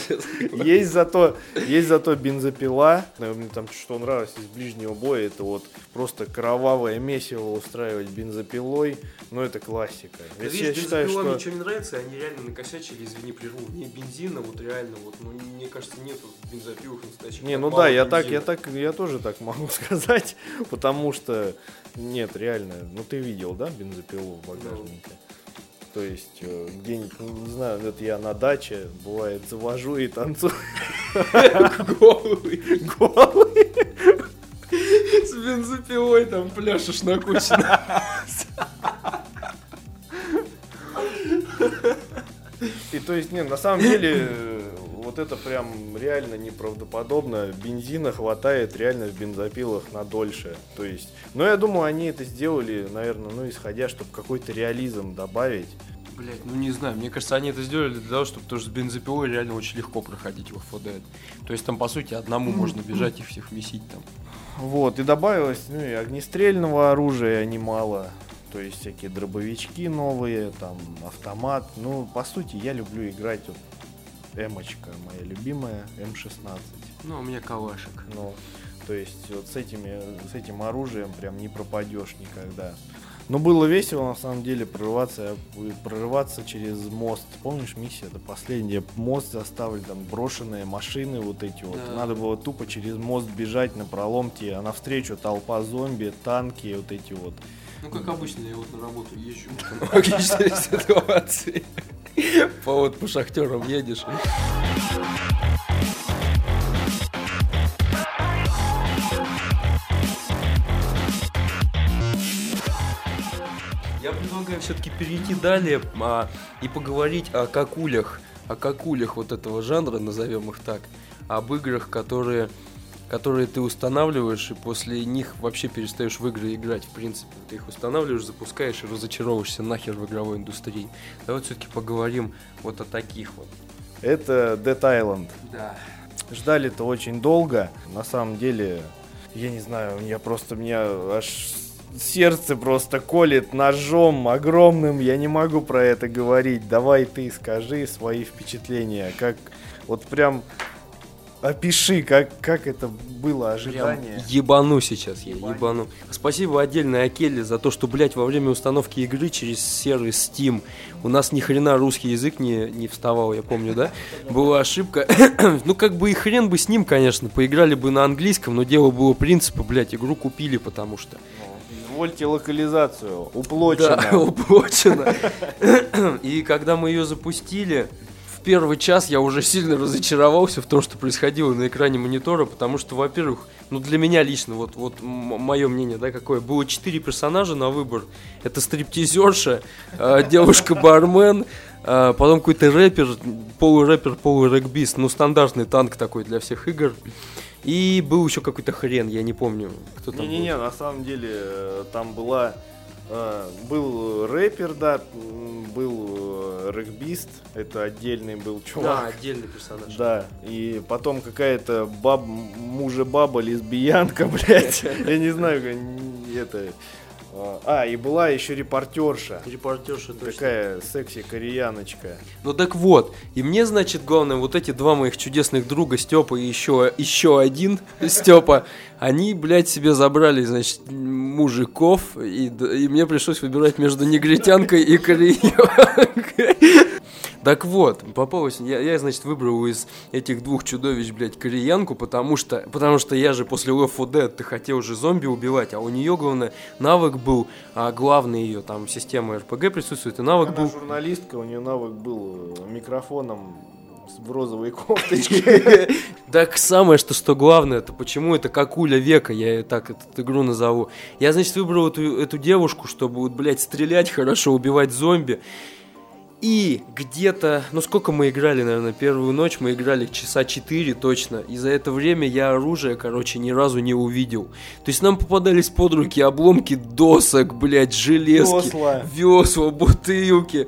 есть зато, есть зато бензопила. Ну, Мне там что нравилось из ближнего боя, это вот просто кровавое месиво устраивать бензопилой, ну, это классика. Да Если видишь, я считаю, бензопила мне что... что не нравится, они реально накосячили, извини, прерву. Не бензина, вот реально, вот, ну, мне кажется, нету бензопилов настоящих. Не, ну да, я так, я так, я тоже так могу сказать, потому что нет, реально, ну ты видел, да, бензопилу в багажнике? То есть э, где-нибудь, ну, не знаю, это я на даче, бывает, завожу и танцую Голый. голый. С бензопилой там пляшешь на куче. И то есть, не, на самом деле, вот это прям реально неправдоподобно. Бензина хватает реально в бензопилах на дольше. То есть, но я думаю, они это сделали, наверное, ну, исходя, чтобы какой-то реализм добавить. Блять, ну не знаю, мне кажется, они это сделали для того, чтобы тоже с бензопилой реально очень легко проходить в ФД. То есть там, по сути, одному можно бежать и всех месить там. Вот, и добавилось, ну, и огнестрельного оружия немало. То есть всякие дробовички новые, там, автомат. Ну, по сути, я люблю играть вот эмочка, моя любимая, М16. Ну, у меня калашик. Ну, то есть вот с, этими, с этим оружием прям не пропадешь никогда. Но было весело на самом деле прорываться, прорываться через мост. Помнишь, миссия это последняя. Мост заставили там брошенные машины вот эти вот. Да. Надо было тупо через мост бежать на проломте, а навстречу толпа зомби, танки вот эти вот. Ну, как обычно, я вот на работу езжу. Логичная ситуация. По вот по шахтерам едешь. Я предлагаю все-таки перейти далее а, и поговорить о какулях, о какулях вот этого жанра, назовем их так, об играх, которые, которые ты устанавливаешь и после них вообще перестаешь в игры играть, в принципе. Ты их устанавливаешь, запускаешь и разочаровываешься нахер в игровой индустрии. Давай все-таки поговорим вот о таких вот. Это Dead Island. Да. Ждали-то очень долго. На самом деле, я не знаю, я просто меня аж сердце просто колет ножом огромным. Я не могу про это говорить. Давай ты скажи свои впечатления. Как вот прям опиши, как, как это было Прям ожидание. ебану сейчас я, Ебани. ебану. Спасибо отдельно Акеле за то, что, блядь, во время установки игры через сервис Steam у нас ни хрена русский язык не, не вставал, я помню, да? Была ошибка. ну, как бы и хрен бы с ним, конечно, поиграли бы на английском, но дело было принципа, блядь, игру купили, потому что. Извольте локализацию. Уплочено. Да, уплочено. И когда мы ее запустили, первый час я уже сильно разочаровался в том, что происходило на экране монитора, потому что, во-первых, ну для меня лично, вот, вот мое мнение, да, какое, было четыре персонажа на выбор. Это стриптизерша, э, девушка-бармен, э, потом какой-то рэпер, полурэпер, полурегбист, ну стандартный танк такой для всех игр. И был еще какой-то хрен, я не помню, кто там был. Не-не-не, на самом деле э, там была был рэпер, да, был э, регбист, это отдельный был Да, чувак. отдельный персонаж. Да, и потом какая-то баб, мужа-баба, лесбиянка, блядь, я не знаю, это, А, А, и была еще репортерша. Репортерша точно. Такая секси-кореяночка. Ну так вот, и мне, значит, главное, вот эти два моих чудесных друга, Степа и еще, еще один Степа, они, блядь, себе забрали, значит, мужиков, и, и мне пришлось выбирать между негритянкой и кореянкой. Так вот, попалось, я, я, значит, выбрал из этих двух чудовищ, блядь, кореянку, потому что, потому что я же после Left 4 Dead ты хотел же зомби убивать, а у нее, главное, навык был, а главный ее, там, система РПГ присутствует, и навык Она был журналистка, у нее навык был э, микрофоном с- в розовой кофточке. Так самое, что, что главное, это почему это какуля века, я ее так эту игру назову. Я, значит, выбрал эту, эту девушку, чтобы, блядь, стрелять хорошо, убивать зомби. И где-то, ну сколько мы играли, наверное, первую ночь, мы играли часа 4 точно. И за это время я оружие, короче, ни разу не увидел. То есть нам попадались под руки обломки досок, блядь, железки, Весла. весла, бутылки.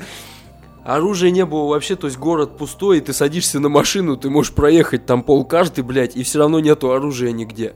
Оружия не было вообще, то есть город пустой, и ты садишься на машину, ты можешь проехать там полкарты, блядь, и все равно нету оружия нигде.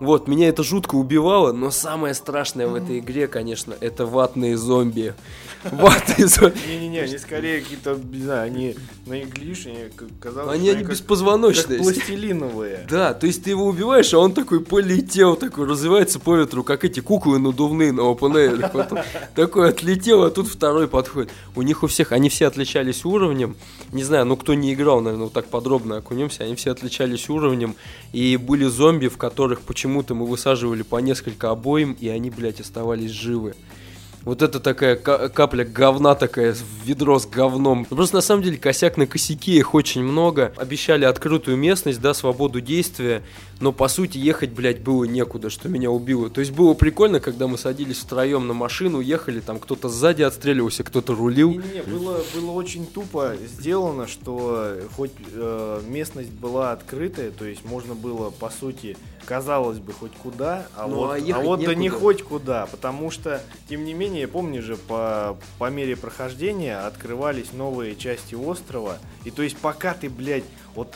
Вот, меня это жутко убивало, но самое страшное в этой игре, конечно, это ватные зомби. Ватные зомби. Не-не-не, они скорее какие-то, не знаю, они на инглиш, они казалось, Они, они беспозвоночные. Как пластилиновые. Да, то есть ты его убиваешь, а он такой полетел, такой развивается по ветру, как эти куклы надувные на OpenAir. Такой отлетел, а тут второй подходит. У них у всех, они все отличались уровнем. Не знаю, ну кто не играл, наверное, вот так подробно окунемся. Они все отличались уровнем. И были зомби, в которых почему-то мы высаживали по несколько обоим, и они, блядь, оставались живы. Вот это такая ка- капля говна такая, в ведро с говном. Просто на самом деле косяк на косяке, их очень много. Обещали открытую местность, да, свободу действия, но по сути ехать, блядь, было некуда, что меня убило. То есть было прикольно, когда мы садились втроем на машину, ехали, там кто-то сзади отстреливался, кто-то рулил. Не-не-не, было, было очень тупо сделано, что хоть э, местность была открытая, то есть можно было, по сути, казалось бы, хоть куда, а Ну, вот, а а вот да не хоть куда, потому что, тем не менее, помнишь же, по, по мере прохождения открывались новые части острова, и то есть пока ты, блядь, вот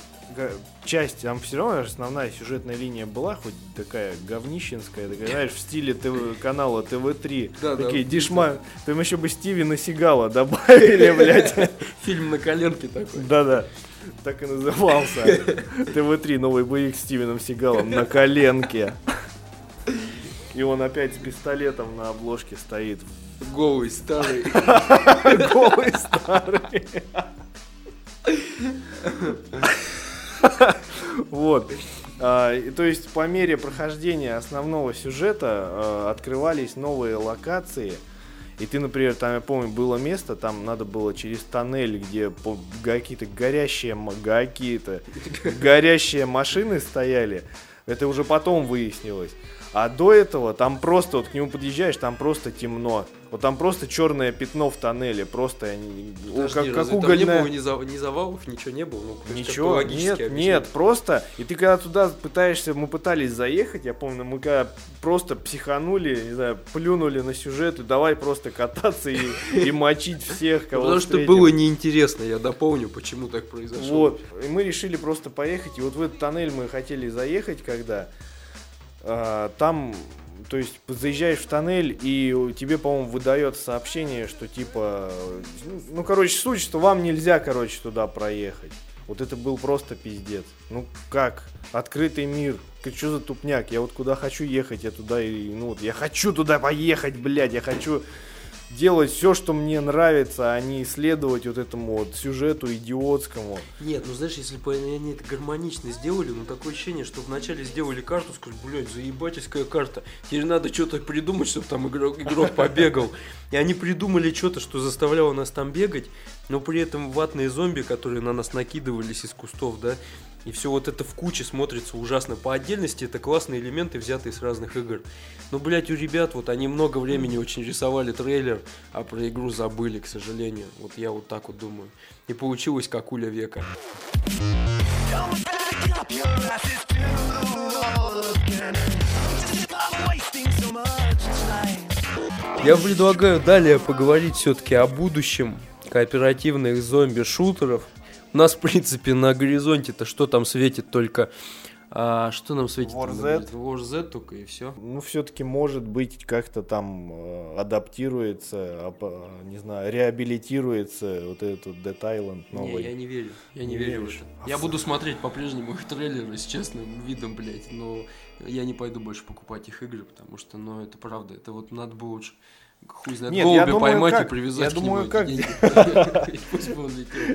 часть, там все равно основная сюжетная линия была, хоть такая говнищенская, такая, знаешь, в стиле ТВ, канала ТВ-3, Да, да. такие дишма, там еще бы Стивена Сигала добавили, блядь. Фильм на коленке такой. Да-да, так и назывался. ТВ-3, новый боевик с Стивеном Сигалом на коленке. И он опять с пистолетом на обложке стоит. Голый, старый. Голый старый. Вот. А, то есть по мере прохождения основного сюжета а, открывались новые локации. И ты, например, там, я помню, было место, там надо было через тоннель, где какие-то горящие, какие-то горящие машины стояли. Это уже потом выяснилось. А до этого там просто, вот к нему подъезжаешь, там просто темно. Вот там просто черное пятно в тоннеле, просто Подожди, как, как разве там не было ни, за- ни завалов, ничего не было? Ну, Ничего, нет, объяснить. нет, просто, и ты когда туда пытаешься, мы пытались заехать, я помню, мы когда просто психанули, не знаю, плюнули на сюжет, и давай просто кататься и, и мочить всех, кого Потому что встретим. было неинтересно, я дополню, почему так произошло. Вот, и мы решили просто поехать, и вот в этот тоннель мы хотели заехать, когда там, то есть заезжаешь в тоннель, и тебе, по-моему, выдает сообщение, что типа, ну, короче, суть, что вам нельзя, короче, туда проехать. Вот это был просто пиздец. Ну как? Открытый мир. Что за тупняк? Я вот куда хочу ехать, я туда и, ну, вот я хочу туда поехать, блядь, я хочу делать все, что мне нравится, а не исследовать вот этому вот сюжету идиотскому. Нет, ну знаешь, если бы они это гармонично сделали, ну такое ощущение, что вначале сделали карту, скажут, блядь, заебательская карта, теперь надо что-то придумать, чтобы там игрок, игрок побегал. И они придумали что-то, что заставляло нас там бегать, но при этом ватные зомби, которые на нас накидывались из кустов, да, и все вот это в куче смотрится ужасно. По отдельности это классные элементы, взятые с разных игр. Но, блядь, у ребят вот они много времени очень рисовали трейлер, а про игру забыли, к сожалению. Вот я вот так вот думаю. И получилось как уля века. Я предлагаю далее поговорить все-таки о будущем кооперативных зомби-шутеров. У нас, в принципе, на горизонте-то что там светит только А что нам светит? War Z. War Z только и все. Ну, все-таки, может быть, как-то там э, адаптируется, ап- э, не знаю, реабилитируется вот этот Dead Island Не, новый. я не верю. Я не, Не верю в это. Я буду смотреть по-прежнему их трейлеры с честным видом, блядь, но я не пойду больше покупать их игры, потому что, ну, это правда, это вот надо было лучше хуй знает, Нет, я голубя думаю, поймать как- и привязать я к думаю, нему как-.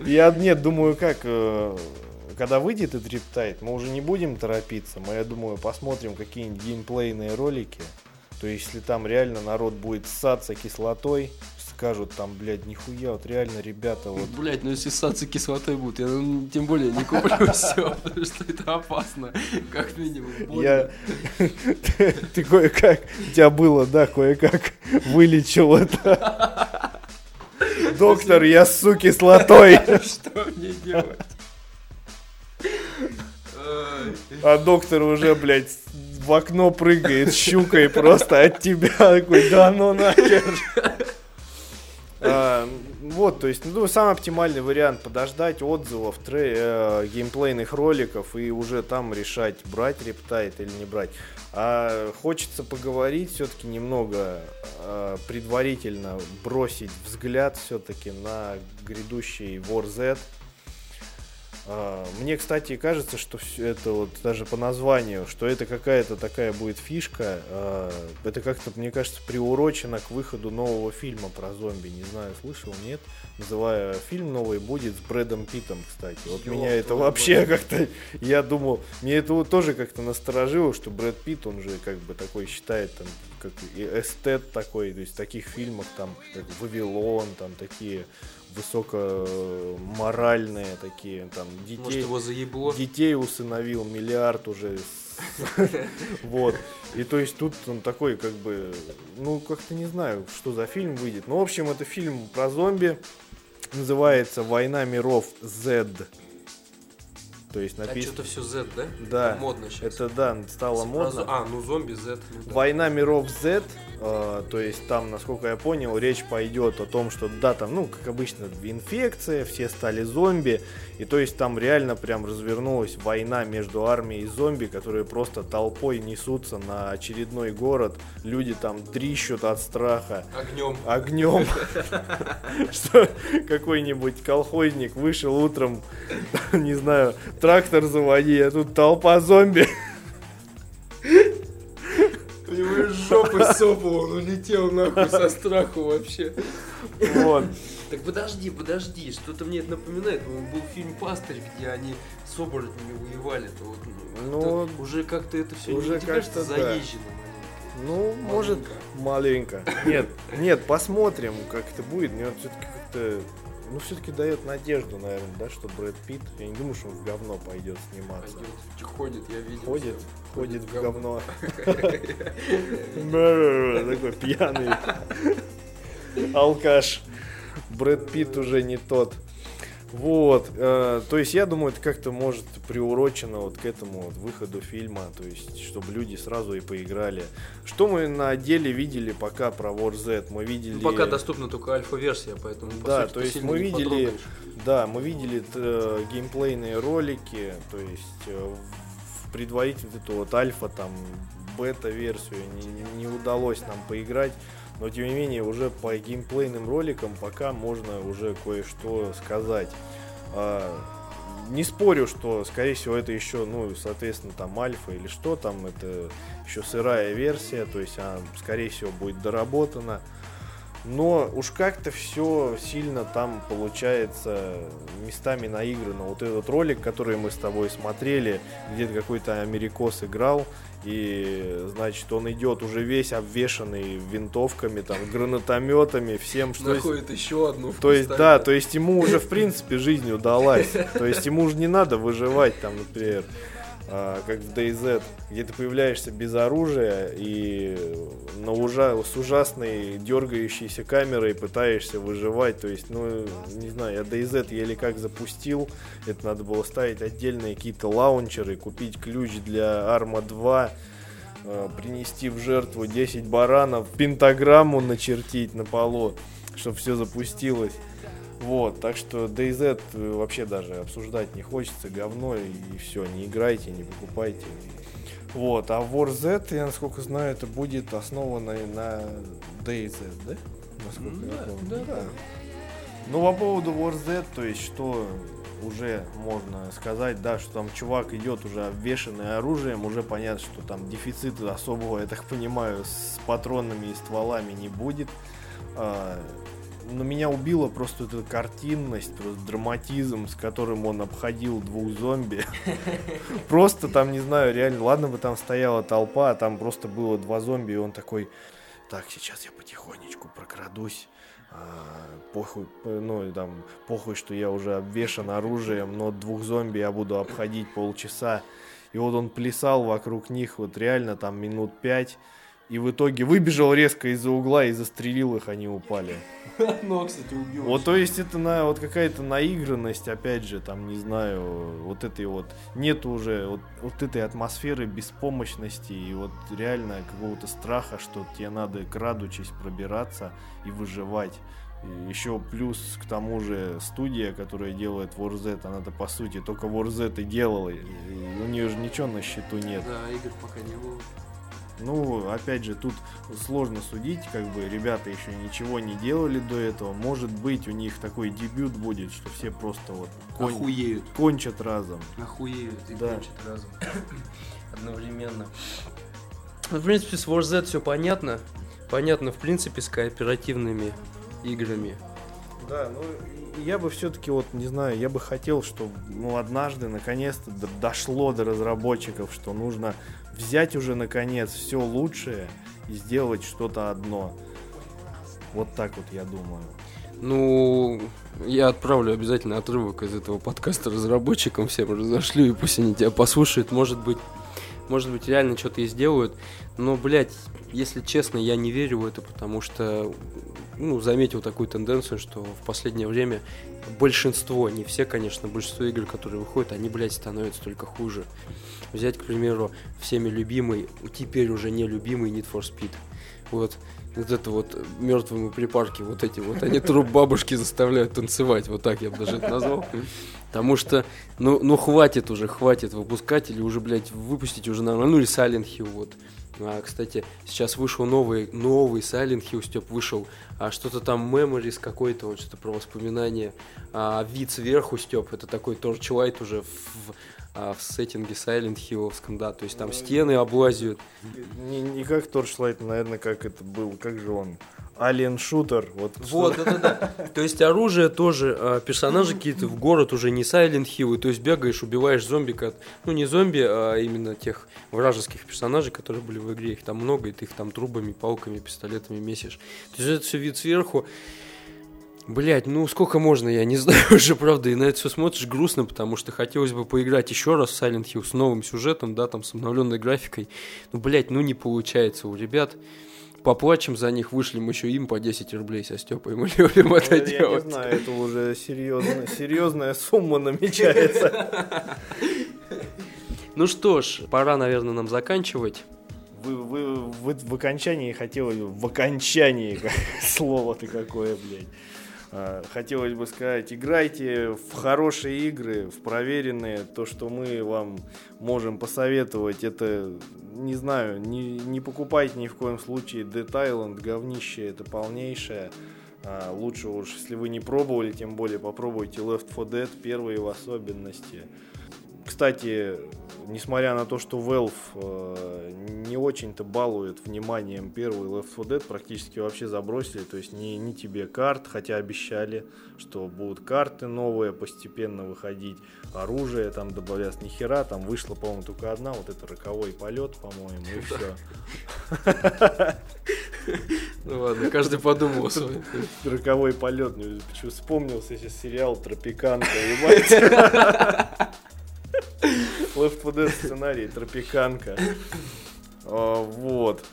Я, нет, думаю, как, э, когда выйдет этот рептайт, мы уже не будем торопиться, мы, я думаю, посмотрим какие-нибудь геймплейные ролики, то есть, если там реально народ будет ссаться кислотой, скажут там, блядь, нихуя, вот реально, ребята, вот Блять, ну если ссаться кислотой будут, я ну, тем более не куплю все, потому что это опасно, как минимум. Я... Ты кое-как... У тебя было, да, кое-как вылечил это. Доктор, я ссу кислотой. Что мне делать? А доктор уже, блядь, в окно прыгает щукой просто от тебя. Такой, да ну нахер. А, Вот, то есть, ну, самый оптимальный вариант подождать отзывов, тре- э, геймплейных роликов и уже там решать, брать рептайт или не брать. А хочется поговорить все-таки немного э, предварительно бросить взгляд все-таки на грядущий War Z. А, Мне, кстати, кажется, что все это вот даже по названию, что это какая-то такая будет фишка. а, Это как-то, мне кажется, приурочено к выходу нового фильма про зомби. Не знаю, слышал, нет? Называя фильм новый будет с Брэдом Питтом, кстати. Вот Ёб меня это вообще как-то, я думал, мне это вот тоже как-то насторожило, что Брэд Питт, он же как бы такой считает там как и эстет такой, то есть в таких фильмах там как Вавилон, там такие высокоморальные такие там Может детей. его заебло? детей усыновил миллиард уже. Вот. И то есть тут он такой как бы ну как-то не знаю что за фильм выйдет. Ну в общем это фильм про зомби. Называется война миров Z то есть А написано что-то все Z, да? Да. Модно сейчас. это да стало модно А, ну зомби Z. ну да. Война миров Z, э, то есть там, насколько я понял, речь пойдет о том, что да, там, ну, как обычно, инфекция, все стали зомби, и то есть там реально прям развернулась война между армией и зомби, которые просто толпой несутся на очередной город, люди там трещут от страха Огнем. огнем, что какой-нибудь колхозник вышел утром, не знаю, трактор заводи, а тут толпа зомби. У него из жопы сопал, он улетел нахуй со страху вообще. Вот. Так подожди, подожди, что-то мне это напоминает. Был фильм «Пастырь», где они с оборотнями воевали. То вот, Ну, как-то уже как-то это все уже не кажется как-то да. Ну, может, маленько. Нет, нет, посмотрим, как это будет. Мне все-таки как-то, ну, все-таки дает надежду, наверное, да, что Брэд Питт, я не думаю, что он в говно пойдет сниматься. Пойдет. Ходит, я видел. Ходит, всё. ходит в говно. Такой пьяный алкаш. Брэд Питт уже не тот. Вот, э, то есть я думаю, это как-то может приурочено вот к этому вот выходу фильма, то есть чтобы люди сразу и поиграли. Что мы на деле видели пока про War Z? Мы видели... Ну, пока доступна только альфа-версия, поэтому по Да, сути, то есть мы видели, потрогаешь. да, мы видели э, геймплейные ролики, то есть э, в предварительно вот эту вот альфа там бета-версию не, не удалось нам поиграть, но тем не менее уже по геймплейным роликам пока можно уже кое-что сказать. А, не спорю, что, скорее всего, это еще, ну, соответственно, там альфа или что там, это еще сырая версия, то есть она, скорее всего, будет доработана. Но уж как-то все сильно там получается местами наиграно. Вот этот ролик, который мы с тобой смотрели, где-то какой-то америкос играл, и, значит, он идет уже весь обвешанный винтовками, там, гранатометами, всем, что... есть- Находит еще одну. то есть, да, то есть ему уже, в принципе, жизнь удалась. То есть ему уже не надо выживать, там, например, а, как в DayZ, где ты появляешься без оружия и на ужа- с ужасной дергающейся камерой пытаешься выживать. То есть, ну, не знаю, я DayZ еле как запустил. Это надо было ставить отдельные какие-то лаунчеры, купить ключ для Arma 2 э, принести в жертву 10 баранов, пентаграмму начертить на полу, чтобы все запустилось. Вот, так что DayZ вообще даже обсуждать не хочется, говно, и все, не играйте, не покупайте. Вот, а War Z, я насколько знаю, это будет основано на DayZ, да? Насколько я Да, помню. да, да. Ну, по поводу War Z, то есть, что уже можно сказать, да, что там чувак идет уже обвешанный оружием, уже понятно, что там дефицита особого, я так понимаю, с патронами и стволами не будет. Но меня убила просто эта картинность, просто драматизм, с которым он обходил двух зомби. Просто там, не знаю, реально, ладно бы там стояла толпа, а там просто было два зомби, и он такой, так, сейчас я потихонечку прокрадусь. А, похуй, ну там похуй, что я уже обвешан оружием, но двух зомби я буду обходить полчаса. И вот он плясал вокруг них вот реально там минут пять. И в итоге выбежал резко из-за угла и застрелил их, они упали. Ну, кстати, убил. Вот, то есть это на вот какая-то наигранность, опять же, там, не знаю, вот этой вот, нету уже вот, вот этой атмосферы беспомощности и вот реально какого-то страха, что тебе надо крадучись пробираться и выживать. И еще плюс к тому же студия, которая делает War Z, она-то по сути только War Z и делала, и у нее же ничего на счету нет. Да, игр пока не было. Ну, опять же, тут сложно судить, как бы ребята еще ничего не делали до этого. Может быть, у них такой дебют будет, что все просто вот кон- Охуеют. кончат разом. Охуеют и Да. кончат разом. Одновременно. Ну, в принципе, с War Z все понятно. Понятно, в принципе, с кооперативными играми. Да, ну я бы все-таки вот не знаю, я бы хотел, чтобы ну однажды наконец-то дошло до разработчиков, что нужно взять уже наконец все лучшее и сделать что-то одно. Вот так вот я думаю. Ну, я отправлю обязательно отрывок из этого подкаста разработчикам, всем разошлю, и пусть они тебя послушают. Может быть, может быть, реально что-то и сделают. Но, блядь, если честно, я не верю в это, потому что, ну, заметил такую тенденцию, что в последнее время большинство, не все, конечно, большинство игр, которые выходят, они, блядь, становятся только хуже. Взять, к примеру, всеми любимый, теперь уже не любимый Need for Speed. Вот, вот это вот мертвые припарки, вот эти вот, они труп бабушки заставляют танцевать, вот так я бы даже это назвал. Потому что, ну, ну хватит уже, хватит выпускать или уже, блядь, выпустить уже нормально. Ну или Silent Hill, вот. А, кстати, сейчас вышел новый, новый Silent Hill, Степ, вышел а, что-то там Memories какой-то, вот что-то про воспоминания. А, вид сверху, Степ, это такой Torchlight уже в, а, в сеттинге Silent Hill'овском, да, то есть там стены облазят. Не, не как Torchlight, наверное, как это был, как же он? Alien Shooter. Вот, Вот, что- да. То есть оружие тоже, а, персонажи какие-то в город уже не Silent Hill, то есть бегаешь, убиваешь зомби, как- ну не зомби, а именно тех вражеских персонажей, которые были в игре, их там много, и ты их там трубами, палками, пистолетами месишь. То есть это все вид сверху. Блять, ну сколько можно, я не знаю уже, правда, и на это все смотришь грустно, потому что хотелось бы поиграть еще раз в Silent Hill с новым сюжетом, да, там с обновленной графикой. Ну, блять, ну не получается у ребят. Поплачем за них, вышлем еще им по 10 рублей со Степой, мы любим это Я не делать. знаю, это уже серьезно, серьезная сумма намечается. Ну что ж, пора, наверное, нам заканчивать. Вы, вы, вы в окончании хотелось бы, в окончании, слово ты какое, блядь. А, Хотелось бы сказать, играйте в хорошие игры, в проверенные. То, что мы вам можем посоветовать, это, не знаю, не, не покупайте ни в коем случае Island, говнище, это полнейшее. А, лучше уж, если вы не пробовали, тем более попробуйте Left 4 Dead, первые в особенности. Кстати, несмотря на то, что Valve э, не очень-то балует вниманием первый Left 4 Dead, практически вообще забросили, то есть ни, ни тебе карт, хотя обещали, что будут карты новые постепенно выходить, оружие там добавляться, ни хера, там вышла, по-моему, только одна, вот это роковой полет, по-моему, и все. Ну ладно, каждый подумал о своем. Роковой полет, почему вспомнился сейчас сериал Тропиканка, ебать. Left 4 Dead сценарий Тропиканка. А, Вот.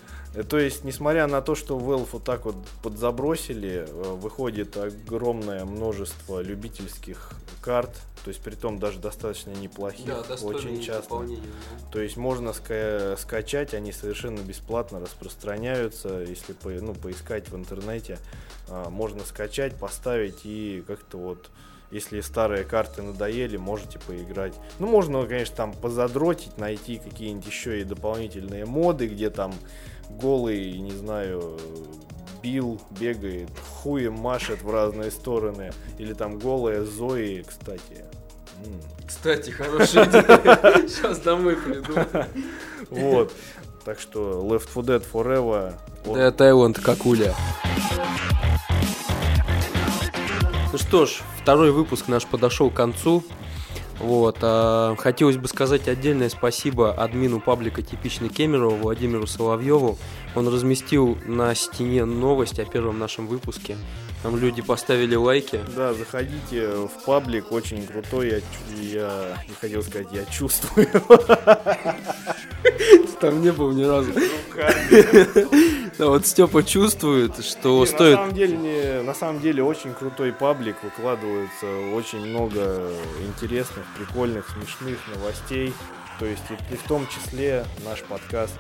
То есть, несмотря на то, что Valve вот так вот подзабросили, э, выходит огромное множество любительских карт, то есть, при том даже достаточно неплохих, очень часто. То есть можно ска- скачать, они совершенно бесплатно распространяются, если по- ну, поискать в интернете, а, можно скачать, поставить и как-то вот, если старые карты надоели, можете поиграть. Ну, можно, конечно, там позадротить, найти какие-нибудь еще и дополнительные моды, где там голый, не знаю, Билл бегает, хуем машет в разные стороны, или там голая Зои, кстати. Кстати, хорошая идея. Сейчас домой приду. Вот. Так что Left 4 Dead Forever. вот. Да, Таиланд, какуля. Что ж, второй выпуск наш подошел к концу. Вот, а, хотелось бы сказать отдельное спасибо админу паблика «Типичный Кемерово» Владимиру Соловьеву. Он разместил на стене новость о первом нашем выпуске. Там люди поставили лайки. Да, заходите в паблик, очень крутой, я, я не хотел сказать, я чувствую. Там не был ни разу. Да, вот Степа чувствует, что Не, стоит... На самом, деле, не- на самом деле очень крутой паблик, выкладывается очень много интересных, прикольных, смешных новостей. То есть и, и в том числе наш подкаст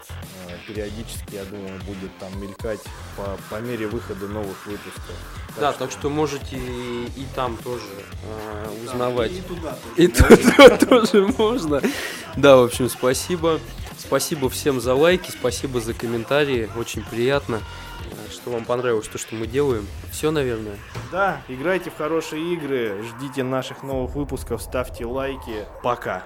э, периодически, я думаю, будет там мелькать по, по мере выхода новых выпусков. Да, так что можете и, и там тоже э, узнавать. И туда тоже. И туда тоже можно. Да, в общем, спасибо. Спасибо всем за лайки, спасибо за комментарии. Очень приятно, что вам понравилось то, что мы делаем. Все, наверное. Да, играйте в хорошие игры, ждите наших новых выпусков, ставьте лайки. Пока.